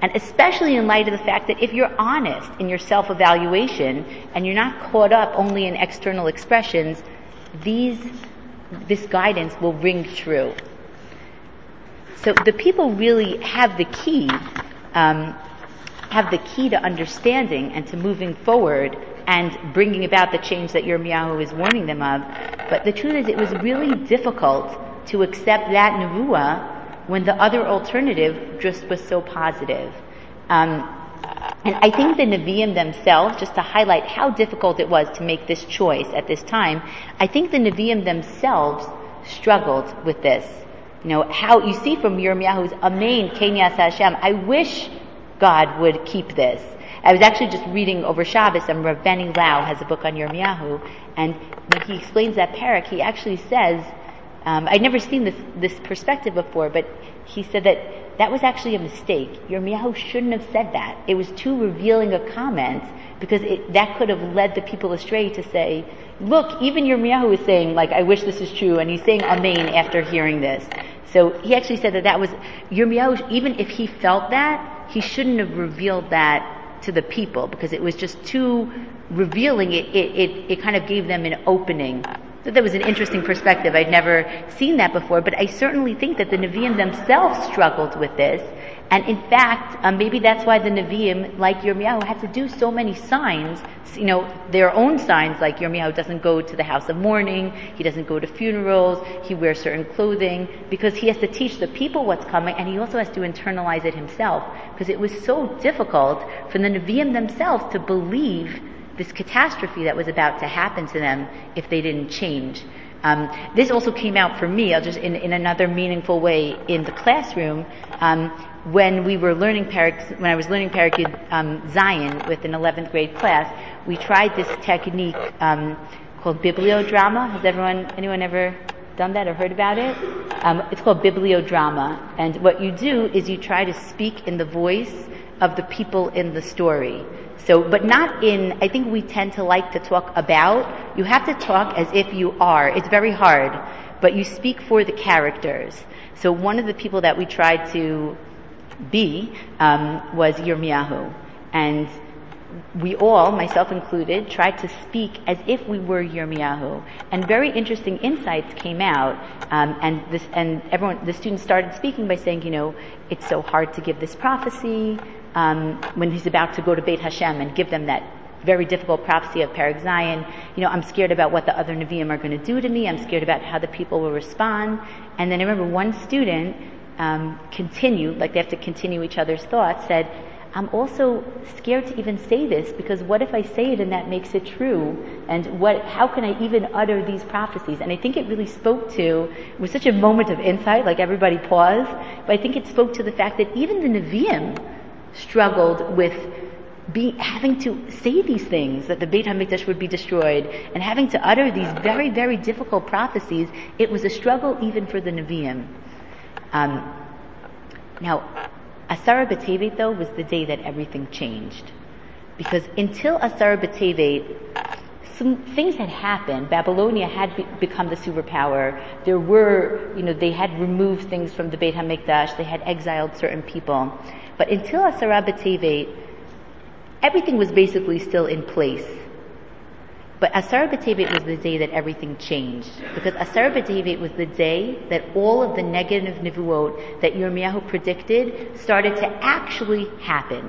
And especially in light of the fact that if you're honest in your self-evaluation and you're not caught up only in external expressions, these, this guidance will ring true. So the people really have the key um, have the key to understanding and to moving forward and bringing about the change that your Yirmiyahu is warning them of. But the truth is, it was really difficult to accept that nevuah when the other alternative just was so positive. Um, and I think the Nevi'im themselves, just to highlight how difficult it was to make this choice at this time, I think the Nevi'im themselves struggled with this. You know, how you see from Yirmiyahu's Amen, Kenyas Hashem, I wish God would keep this. I was actually just reading over Shabbos, and Rav Benny Lau has a book on Yirmiyahu, and when he explains that perek, he actually says, um, I'd never seen this, this perspective before, but he said that that was actually a mistake. Yirmiyahu shouldn't have said that. It was too revealing a comment because it, that could have led the people astray to say, look, even Yirmiyahu is saying, like, I wish this is true, and he's saying Amen after hearing this. So he actually said that that was, Yirmiyahu, even if he felt that, he shouldn't have revealed that to the people because it was just too revealing. It, it, it, it kind of gave them an opening. So that was an interesting perspective. I'd never seen that before, but I certainly think that the Nevi'im themselves struggled with this. And in fact, um, maybe that's why the Nevi'im, like Yirmiyahu, had to do so many signs, you know, their own signs, like Yirmiyahu doesn't go to the house of mourning, he doesn't go to funerals, he wears certain clothing, because he has to teach the people what's coming, and he also has to internalize it himself, because it was so difficult for the Nevi'im themselves to believe this catastrophe that was about to happen to them if they didn't change. Um, this also came out for me, I'll just in, in another meaningful way in the classroom. Um, when we were learning Parak, when I was learning Parakid um, Zayin with an 11th grade class, we tried this technique um, called bibliodrama. Has everyone, anyone ever done that or heard about it? Um, it's called bibliodrama, and what you do is you try to speak in the voice of the people in the story. So, but not in, I think we tend to like to talk about. You have to talk as if you are. It's very hard, but you speak for the characters. So one of the people that we tried to be um, was Yirmiyahu. And we all, myself included, tried to speak as if we were Yirmiyahu. And very interesting insights came out. Um, and this, and everyone, the students started speaking by saying, you know, it's so hard to give this prophecy um, when he's about to go to Beit Hashem and give them that very difficult prophecy of Perek Zayin. You know, I'm scared about what the other Nevi'im are going to do to me. I'm scared about how the people will respond. And then I remember one student um, continued, like they have to continue each other's thoughts, said, I'm also scared to even say this because what if I say it and that makes it true? And what, how can I even utter these prophecies? And I think it really spoke to, it was such a moment of insight, like everybody paused, but I think it spoke to the fact that even the Nevi'im struggled with be, having to say these things that the Beit HaMikdash would be destroyed and having to utter these very, very difficult prophecies. It was a struggle even for the Nevi'im. Um, now, Asara B'Tevet, though, was the day that everything changed. Because until Asara B'Tevet, some things had happened. Babylonia had be- become the superpower. There were, you know, they had removed things from the Beit HaMikdash. They had exiled certain people. But until Asara B'Tevet, everything was basically still in place. But Asar B'Tevet was the day that everything changed. Because Asar B'Tevet was the day that all of the negative nivuot that Yirmiyahu predicted started to actually happen.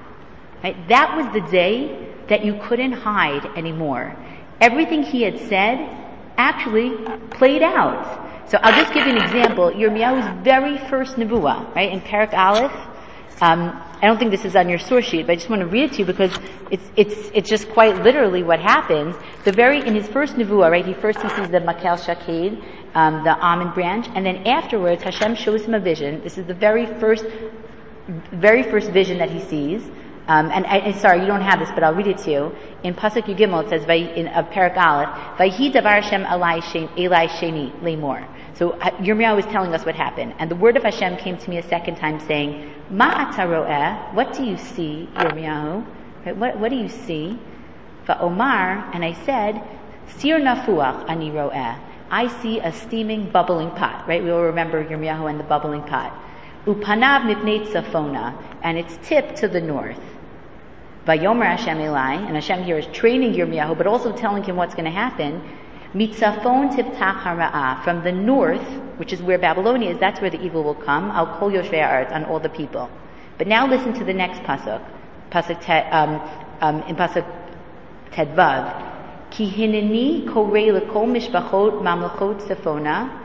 Right? That was the day that you couldn't hide anymore. Everything he had said actually played out. So I'll just give you an example. Yirmiyahu's very first nevuah, right, in Perek Aleph, um, I don't think this is on your source sheet, but I just want to read it to you because it's, it's, it's just quite literally what happens. The very, in his first nevuah, right, he first he sees the Makel Shaked, um, the almond branch, and then afterwards Hashem shows him a vision. This is the very first, very first vision that he sees. Um, and, and, sorry, you don't have this, but I'll read it to you. In Pasuk Yud Gimel, it says, in uh, Perek Aleph, Vayhi davar Hashem Eli Sheni Lemor. So uh, Yirmiyahu is telling us what happened. And the word of Hashem came to me a second time saying, Ma ataro'eh, what do you see, Yirmiyahu? Right, what, what do you see? Omar, and I said, Sir nafuach ani ro'eh. I see a steaming, bubbling pot, right? We all remember Yirmiyahu and the bubbling pot. Upanav mipnei tzafona, and it's tipped to the north. Vayomer Hashem Eli, and Hashem here is training Yirmiyahu, but also telling him what's going to happen. Mitzafon tiftach. From the north, which is where Babylonia is, that's where the evil will come. Al kol yoshvei art on all the people. But now listen to the next pasuk. Pasuk te, um, um, in pasuk tedvav. Ki mishpachot mamlechot sefona.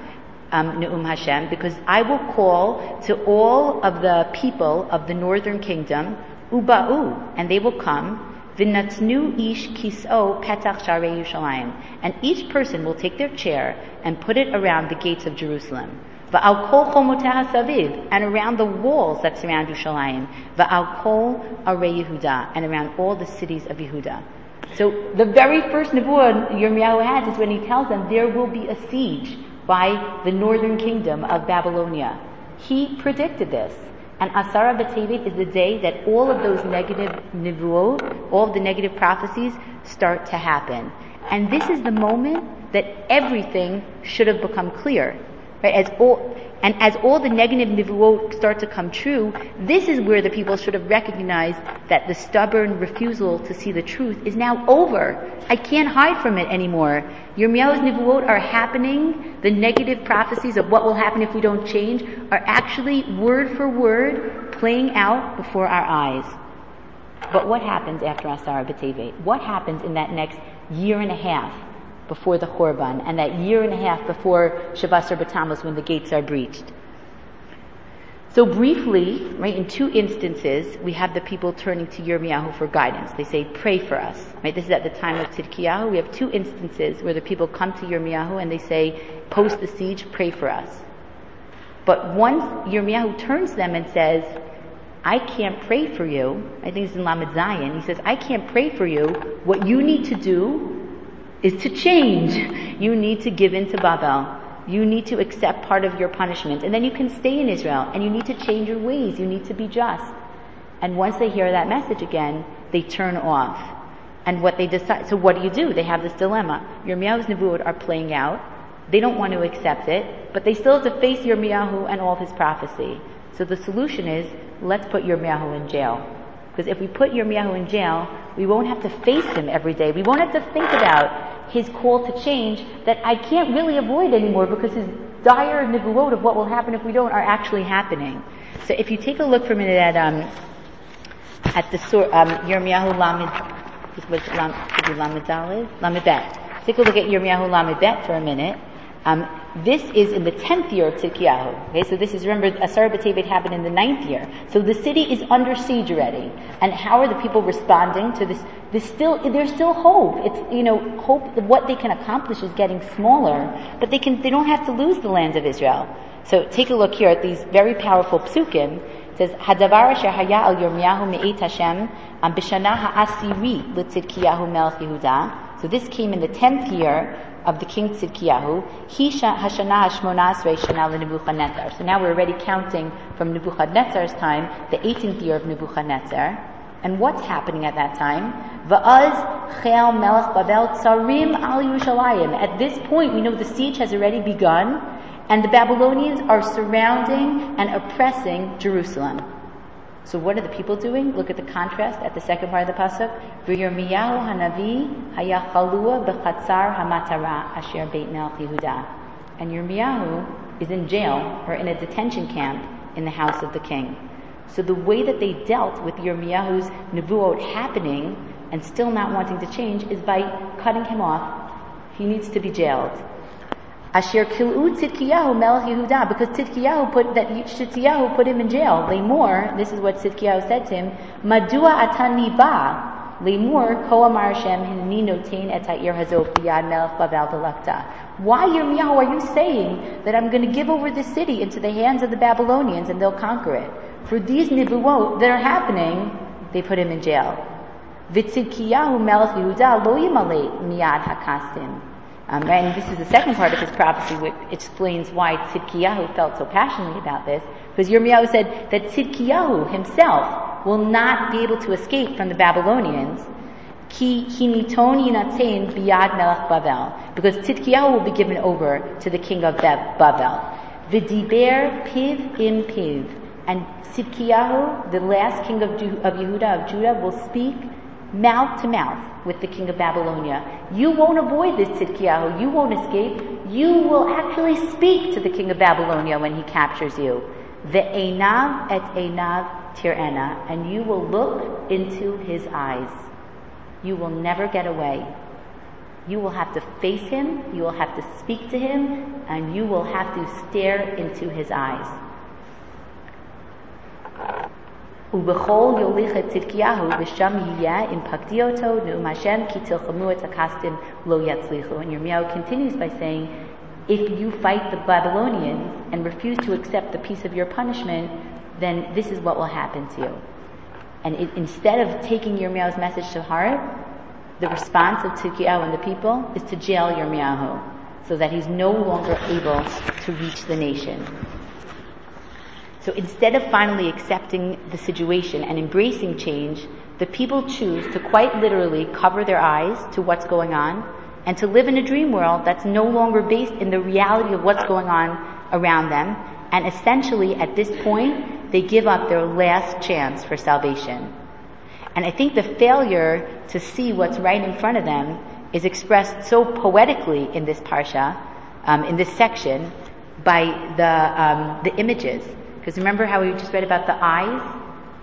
Um, Hashem, because I will call to all of the people of the northern kingdom, Uba'u, and they will come, V'natnu ish kiso petach sharei Yerushalayim. And each person will take their chair and put it around the gates of Jerusalem. Va'al kol chomotah saviv, and around the walls that surround Yerushalayim. Va'al kol arei Yehuda, and around all the cities of Yehuda. So the very first nevuah Yirmiyahu has is when he tells them there will be a siege by the northern kingdom of Babylonia. He predicted this. And Asara B'Tevet is the day that all of those negative nivuot, all of the negative prophecies start to happen. And this is the moment that everything should have become clear. Right? As all, and as all the negative nivuot start to come true, this is where the people should have recognized that the stubborn refusal to see the truth is now over. I can't hide from it anymore. Yirmiyahu's nivuot are happening. The negative prophecies of what will happen if we don't change are actually word for word playing out before our eyes. But what happens after Asar B'Tevet? What happens in that next year and a half before the Churban and that year and a half before Shiva Asar B'Tammuz when the gates are breached? So briefly, right, in two instances, we have the people turning to Yirmiyahu for guidance. They say, pray for us. Right? This is at the time of Tzidkiyahu. We have two instances where the people come to Yirmiyahu and they say, post the siege, pray for us. But once Yirmiyahu turns them and says, I can't pray for you, I think it's in Lamed Zayin, he says, I can't pray for you. What you need to do is to change. You need to give in to Babel. You need to accept part of your punishment. And then you can stay in Israel and you need to change your ways. You need to be just. And once they hear that message again, they turn off. And what they decide, so what do you do? They have this dilemma. Your Yirmiyahu's Nevuot are playing out. They don't want to accept it, but they still have to face your Yirmiyahu and all of his prophecy. So the solution is, let's put your Yirmiyahu in jail. Because if we put Yirmiyahu in jail, we won't have to face him every day. We won't have to think about his call to change that I can't really avoid anymore because his dire nivuot of what will happen if we don't are actually happening. So if you take a look for a minute at um, at the sur- um, Yirmiyahu Lamed, was Lam, Lamed Lamed. Take a look at Yirmiyahu Lamed for a minute. Um, this is in the tenth year of Tzidkiyahu. Okay, so this is remember Asar B'Tevet happened in the ninth year. So the city is under siege already. And how are the people responding to this? There's still there's still hope. It's you know hope what they can accomplish is getting smaller, but they can they don't have to lose the lands of Israel. So take a look here at these very powerful psukim. It says Hadavar asher al Yirmiyahu me'et Hashem b'shana ha'asiri l'tzidkiyahu melech Yehuda. So this came in the tenth year of the king Tzidkiyahu, Hisha Hashana Hashmonasre Shana Nebuchadnezzar. So now we're already counting from Nebuchadnezzar's time, the 18th year of Nebuchadnezzar. And what's happening at that time? Va'az Chel Melech Tsarim Al Yerushalayim. At this point, we know the siege has already begun, and the Babylonians are surrounding and oppressing Jerusalem. So what are the people doing? Look at the contrast at the second part of the pasuk. V'Yirmiyahu hanavi haya chalua b'chatzar hamatara asher beit melch Yehuda. And Yirmiyahu is in jail or in a detention camp in the house of the king. So the way that they dealt with Yirmiyahu's nevuot happening and still not wanting to change is by cutting him off. He needs to be jailed. Asher kil'u Tzidkiyahu melech Yehuda, because Tzidkiyahu put that Tzidkiyahu put him in jail. Lemor, this is what Tzidkiyahu said to him, Madua atani ba, Lemor ko amar Hashem hinni notein et ha'ir hazot biyad melech Bavel v'lakta. Why, Yirmiyahu, are you saying that I'm going to give over the city into the hands of the Babylonians and they'll conquer it? For these nibuot that are happening, they put him in jail. V'tzidkiyahu melech Yehuda lo yimale miyad hakastim. Um, and this is the second part of his prophecy, which explains why Tzidkiyahu felt so passionately about this, because Yirmiyahu said that Tzidkiyahu himself will not be able to escape from the Babylonians, ki biyad melech Bavel, because Tzidkiyahu will be given over to the king of Bavel. V'diber piv im piv, and Tzidkiyahu, the last king of, of Yehuda, of Judah, will speak mouth to mouth with the king of Babylonia. You won't avoid this Tzidkiyahu. You won't escape. You will actually speak to the king of Babylonia when he captures you. The enav et enav tirena, and you will look into his eyes. You will never get away. You will have to face him, you will have to speak to him, and you will have to stare into his eyes. ובכל יוליך את צדקיהו ושם יהיה אם פקדי אותו נאום השם כי תלחמו את הכסדים לא יצליחו. And Yirmiyahu continues by saying, if you fight the Babylonians and refuse to accept the piece of your punishment, then this is what will happen to you. And it, instead of taking Yirmiyahu's message to heart, the response of Tzidkiyahu and the people is to jail Yirmiyahu so that he's no longer able to reach the nation. So instead of finally accepting the situation and embracing change, the people choose to quite literally cover their eyes to what's going on and to live in a dream world that's no longer based in the reality of what's going on around them. And essentially, at this point, they give up their last chance for salvation. And I think the failure to see what's right in front of them is expressed so poetically in this parsha, um, in this section, by the um, the images. Because remember how we just read about the eyes?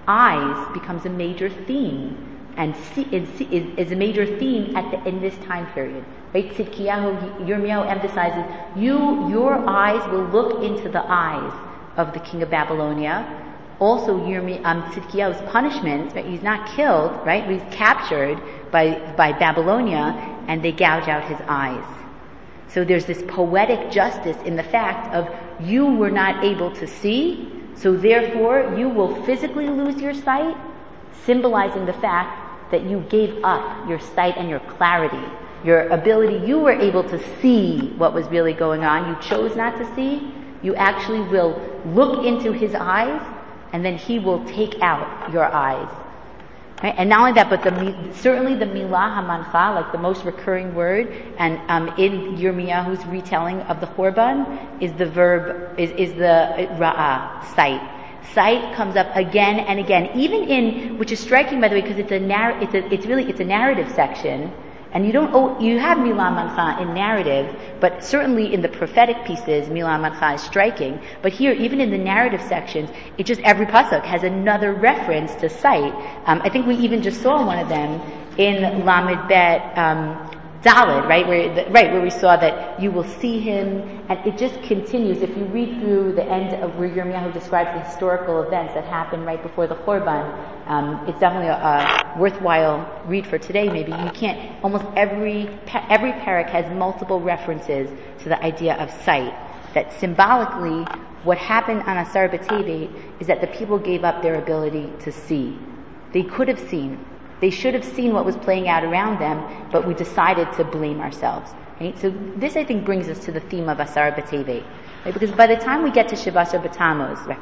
Eyes becomes a major theme and see, is, is, a major theme at the, in this time period. Right? Tzidkiyahu, Yirmiyahu emphasizes, you, your eyes will look into the eyes of the king of Babylonia. Also, Yirmi, um, Tzidkiyahu's punishment, right? he's not killed, right? He's captured by, by Babylonia and they gouge out his eyes. So there's this poetic justice in the fact of you were not able to see, so therefore you will physically lose your sight, symbolizing the fact that you gave up your sight and your clarity, your ability. You were able to see what was really going on. You chose not to see. You actually will look into his eyes, and then he will take out your eyes. Right? And not only that, but the, certainly the milah hamancha, like the most recurring word, and um, in Yirmiyahu's retelling of the Churban, is the verb, is, is the ra'ah, sight. Sight comes up again and again, even in, which is striking by the way, because it's a narr- it's a, it's really, it's a narrative section, and you don't, oh, you have Milah Mancha in narrative, but certainly in the prophetic pieces, Milah Mancha is striking. But here, even in the narrative sections, it just, every pasuk has another reference to sight. Um, I think we even just saw one of them in Lamed Bet, um, Dalet, right, where the, right where we saw that you will see him, and it just continues. If you read through the end of where Yirmiyahu describes the historical events that happened right before the Churban, um, it's definitely a, a, worthwhile read for today. Maybe you can't. Almost every every perek has multiple references to the idea of sight. That symbolically, what happened on Asar B'Tevet is that the people gave up their ability to see. They could have seen. They should have seen what was playing out around them, but we decided to blame ourselves. Right? So this, I think, brings us to the theme of Asar B'Tevet. Right? Because by the time we get to Shabbat B'Tammuz, right,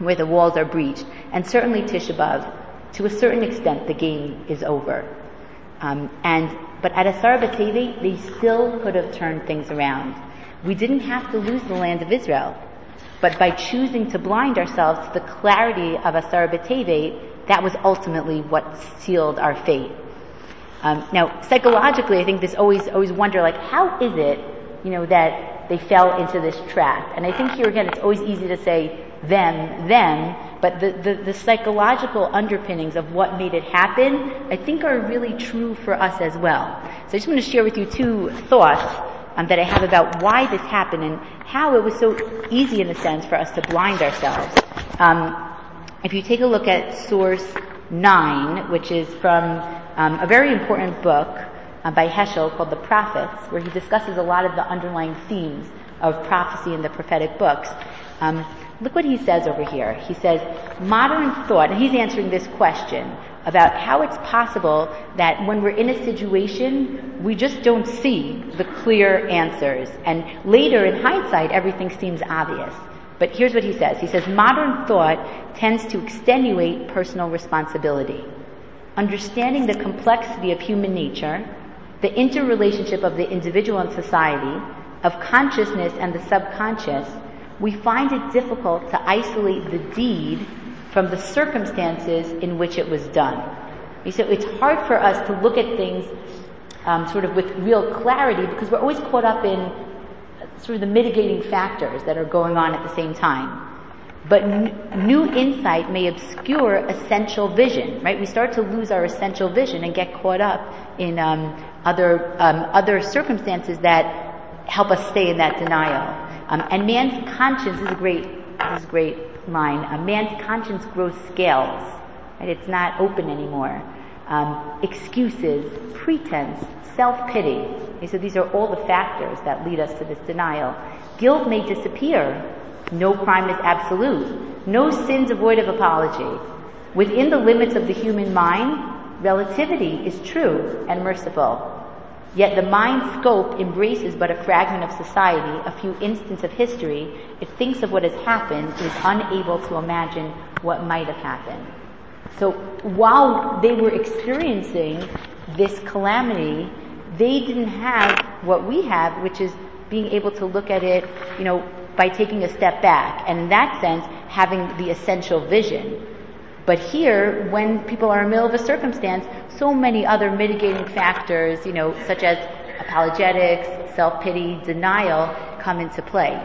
where the walls are breached, and certainly Tisha B'Av, to a certain extent, the game is over. Um, and but at Asar B'Tevet, they still could have turned things around. We didn't have to lose the land of Israel, but by choosing to blind ourselves to the clarity of Asar B'Tevet, that was ultimately what sealed our fate. Um, now, psychologically, I think this always always wonder like, how is it, you know, that they fell into this trap? And I think here again, it's always easy to say them, them, but the, the, the, psychological underpinnings of what made it happen, I think are really true for us as well. So I just want to share with you two thoughts um, that I have about why this happened and how it was so easy in a sense for us to blind ourselves. Um, if you take a look at source 9, which is from um, a very important book uh, by Heschel called The Prophets, where he discusses a lot of the underlying themes of prophecy in the prophetic books. Um, look what he says over here. He says, modern thought, and he's answering this question about how it's possible that when we're in a situation, we just don't see the clear answers. And later, in hindsight, everything seems obvious. But here's what he says. He says, modern thought tends to extenuate personal responsibility. Understanding the complexity of human nature, the interrelationship of the individual and society, of consciousness and the subconscious, we find it difficult to isolate the deed from the circumstances in which it was done. So it's hard for us to look at things um, sort of with real clarity because we're always caught up in of the mitigating factors that are going on at the same time. But n- new insight may obscure essential vision, right? We start to lose our essential vision and get caught up in um, other um, other circumstances that help us stay in that denial. Um, and man's conscience is a great, this is a great line. A man's conscience grows scales. Right? It's not open anymore. Um, excuses, pretense, self-pity. Okay, so these are all the factors that lead us to this denial. Guilt may disappear. No crime is absolute. No sin devoid of apology. Within the limits of the human mind, relativity is true and merciful. Yet the mind's scope embraces but a fragment of society, a few instants of history. It thinks of what has happened, is unable to imagine what might have happened. So while they were experiencing this calamity, they didn't have what we have, which is being able to look at it, you know, by taking a step back. And in that sense, having the essential vision. But here, when people are in the middle of a circumstance, so many other mitigating factors, you know, such as apologetics, self-pity, denial, come into play.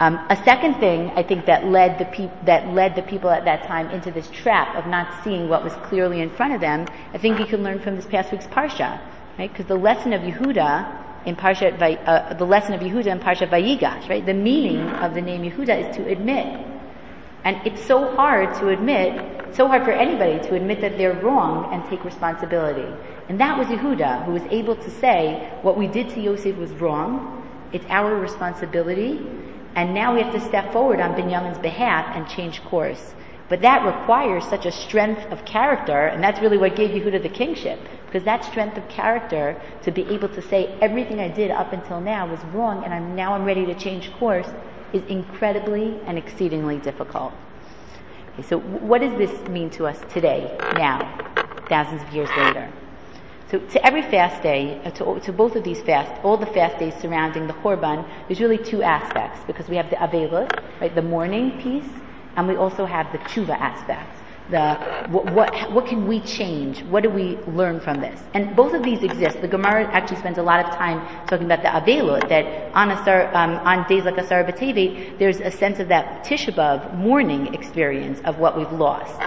Um, a second thing I think that led the peop- that led the people at that time into this trap of not seeing what was clearly in front of them. I think you can learn from this past week's parsha, right? Because the lesson of Yehuda in parsha, uh, the lesson of Yehuda in parsha Vayigash, right? The meaning of the name Yehuda is to admit and it's so hard to admit, so hard for anybody to admit that they're wrong and take responsibility. And that was Yehuda, who was able to say, what we did to Yosef was wrong, it's our responsibility, and now we have to step forward on Binyamin's behalf and change course. But that requires such a strength of character, and that's really what gave Yehuda the kingship. Because that strength of character to be able to say everything I did up until now was wrong, and I'm now I'm ready to change course, is incredibly and exceedingly difficult. Okay, so what does this mean to us today, now, thousands of years later? So to every fast day, uh, to, to, both of these fasts, all the fast days surrounding the Churban, there's really two aspects because we have the Avelut, right, the mourning piece, and we also have the Tshuva aspect the what, what, what can we change? What do we learn from this? And both of these exist. The Gemara actually spends a lot of time talking about the Avelut, that on um, on days like Asar B'Tevet, there's a sense of that Tisha B'av mourning experience of what we've lost.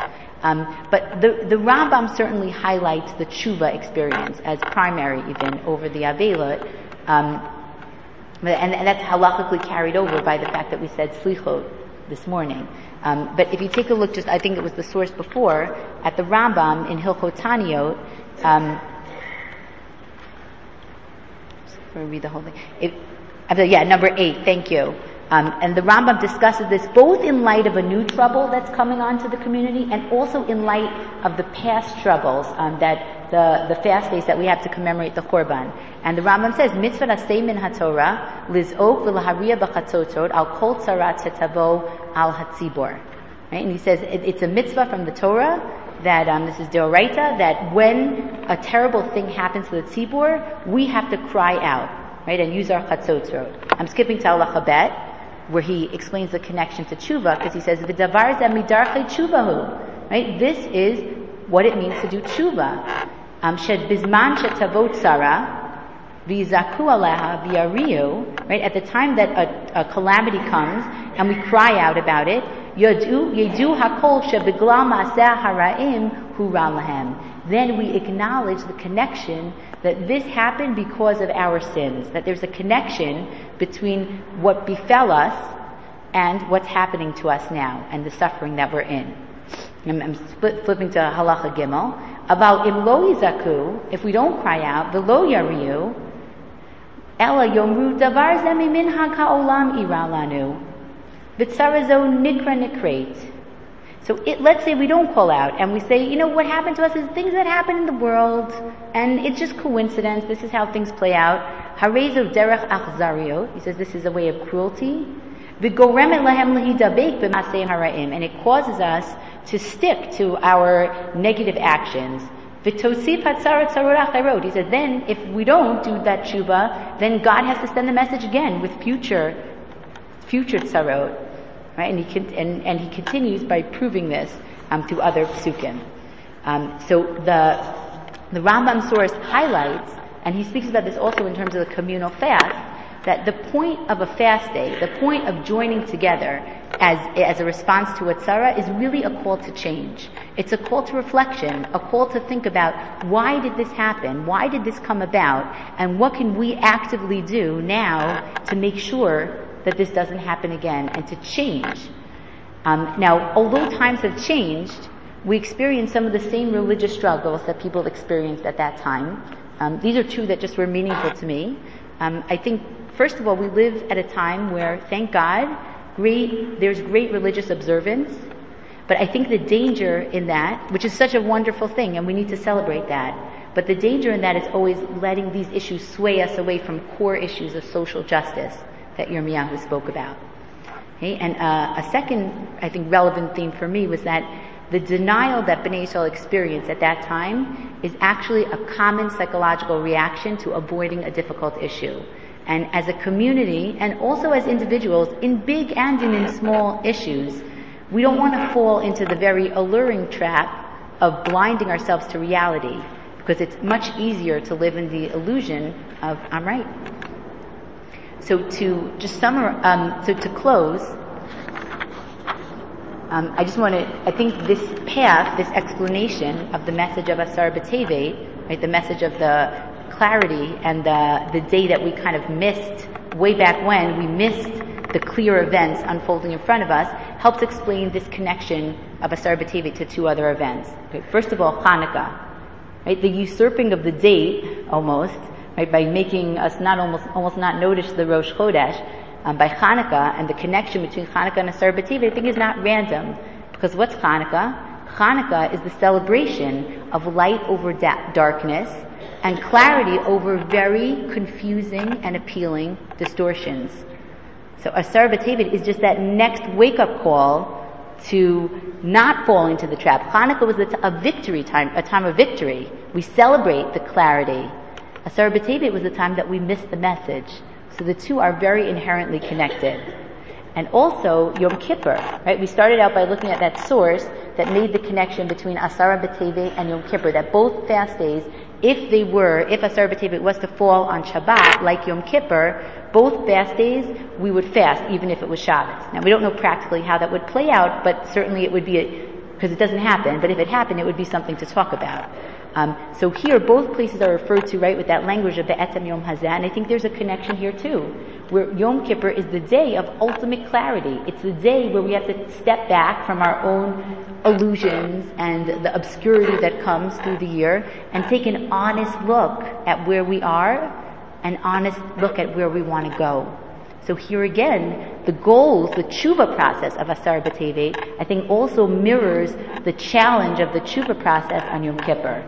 Um, but the, the Rambam certainly highlights the tshuva experience as primary even over the Avelut. Um, and, and, that's halachically carried over by the fact that we said slichot this morning. Um, but if you take a look, just I think it was the source before at the Rambam in Hilchot Taniot. Um, read the whole thing. It, yeah, number eight. Thank you. Um, and the Rambam discusses this both in light of a new trouble that's coming onto the community and also in light of the past troubles um, that the, the fast days that we have to commemorate the Churban. And the Rambam says, Mitzvah asay min haTorah, liz'ok v'lahariya b'chatzotot, al kol tzarat setavo al hatzibor. Right? And he says it, it's a mitzvah from the Torah that um, this is Deoraita, that when a terrible thing happens to the tzibor, we have to cry out, right, and use our chatzotzot. I'm skipping to Allah where he explains the connection to tshuva, because he says, "V'davar midarche tshuvahu." Right? This is what it means to do tshuva. Shed bizman shetavot tzara, v'yizaku aleha v'yariu. Right? At the time that a, a calamity comes and we cry out about it, Yadu yedu hakol shebigla ma'aseh hara'im lahem. Then we acknowledge the connection that this happened because of our sins. That there's a connection between what befell us and what's happening to us now and the suffering that we're in. I'm, I'm split, flipping to halacha gimel. About im lo yizaku, if we don't cry out, the lo yariu, ela yomru davar zemi minha ka'olam iralanu. V'tzarazo nikra nikrate. So it, let's say we don't call out and we say, you know, what happened to us is things that happen in the world and it's just coincidence. This is how things play out. Harezo derech achzario. He says this is a way of cruelty. And it causes us to stick to our negative actions. He says then if we don't do that tshuva, then God has to send the message again with future, future tzarot. Right? And, he con- and, and he continues by proving this um, through other psukim. Um, so the, the Rambam source highlights, and he speaks about this also in terms of the communal fast, that the point of a fast day, the point of joining together as, as a response to a tzara is really a call to change. It's a call to reflection, a call to think about why did this happen? Why did this come about? And what can we actively do now to make sure that this doesn't happen again and to change. Um, now, although times have changed, we experience some of the same religious struggles that people experienced at that time. Um, these are two that just were meaningful to me. Um, I think, first of all, we live at a time where, thank God, great, there's great religious observance. But I think the danger in that, which is such a wonderful thing, and we need to celebrate that, but the danger in that is always letting these issues sway us away from core issues of social justice that Yirmiyahu spoke about. Okay? And uh, a second, I think, relevant theme for me was that the denial that Bnei Yisrael experienced at that time is actually a common psychological reaction to avoiding a difficult issue. And as a community, and also as individuals, in big and in small issues, we don't want to fall into the very alluring trap of blinding ourselves to reality, because it's much easier to live in the illusion of, I'm right. So to just summarize, um, so to close, um, I just want to, I think this path, this explanation of the message of Asar B'Tevet, right, the message of the clarity and the, the day that we kind of missed way back when, we missed the clear events unfolding in front of us, helps explain this connection of Asar B'Tevet to two other events. Okay, first of all, Hanukkah, right, the usurping of the date, almost, right, by making us not almost, almost not notice the Rosh Chodesh, um, by Hanukkah and the connection between Hanukkah and Asar I think is not random. Because what's Hanukkah? Hanukkah is the celebration of light over da- darkness and clarity over very confusing and appealing distortions. So Asar B'Tevet is just that next wake-up call to not fall into the trap. Hanukkah was a, t- a victory time, a time of victory. We celebrate the clarity Asar B'Tevet was the time that we missed the message. So the two are very inherently connected. And also Yom Kippur, right? We started out by looking at that source that made the connection between Asar B'Tevet and Yom Kippur, that both fast days, if they were, if Asar B'Tevet was to fall on Shabbat, like Yom Kippur, both fast days, we would fast, even if it was Shabbos. Now we don't know practically how that would play out, but certainly it would be, because it doesn't happen, but if it happened, it would be something to talk about. Um, so here, both places are referred to, right, with that language of the Etam Yom Hazeh, and I think there's a connection here too, where Yom Kippur is the day of ultimate clarity. It's the day where we have to step back from our own illusions and the obscurity that comes through the year and take an honest look at where we are, an honest look at where we want to go. So here again, the goals, the tshuva process of Asar B'Tevet, I think also mirrors the challenge of the tshuva process on Yom Kippur.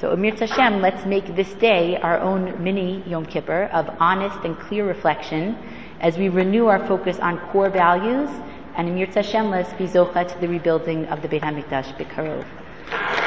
So Amir Tashem, let's make this day our own mini Yom Kippur of honest and clear reflection as we renew our focus on core values and Amir Tashem, let's be zocha to the rebuilding of the Beit HaMikdash B'Karov.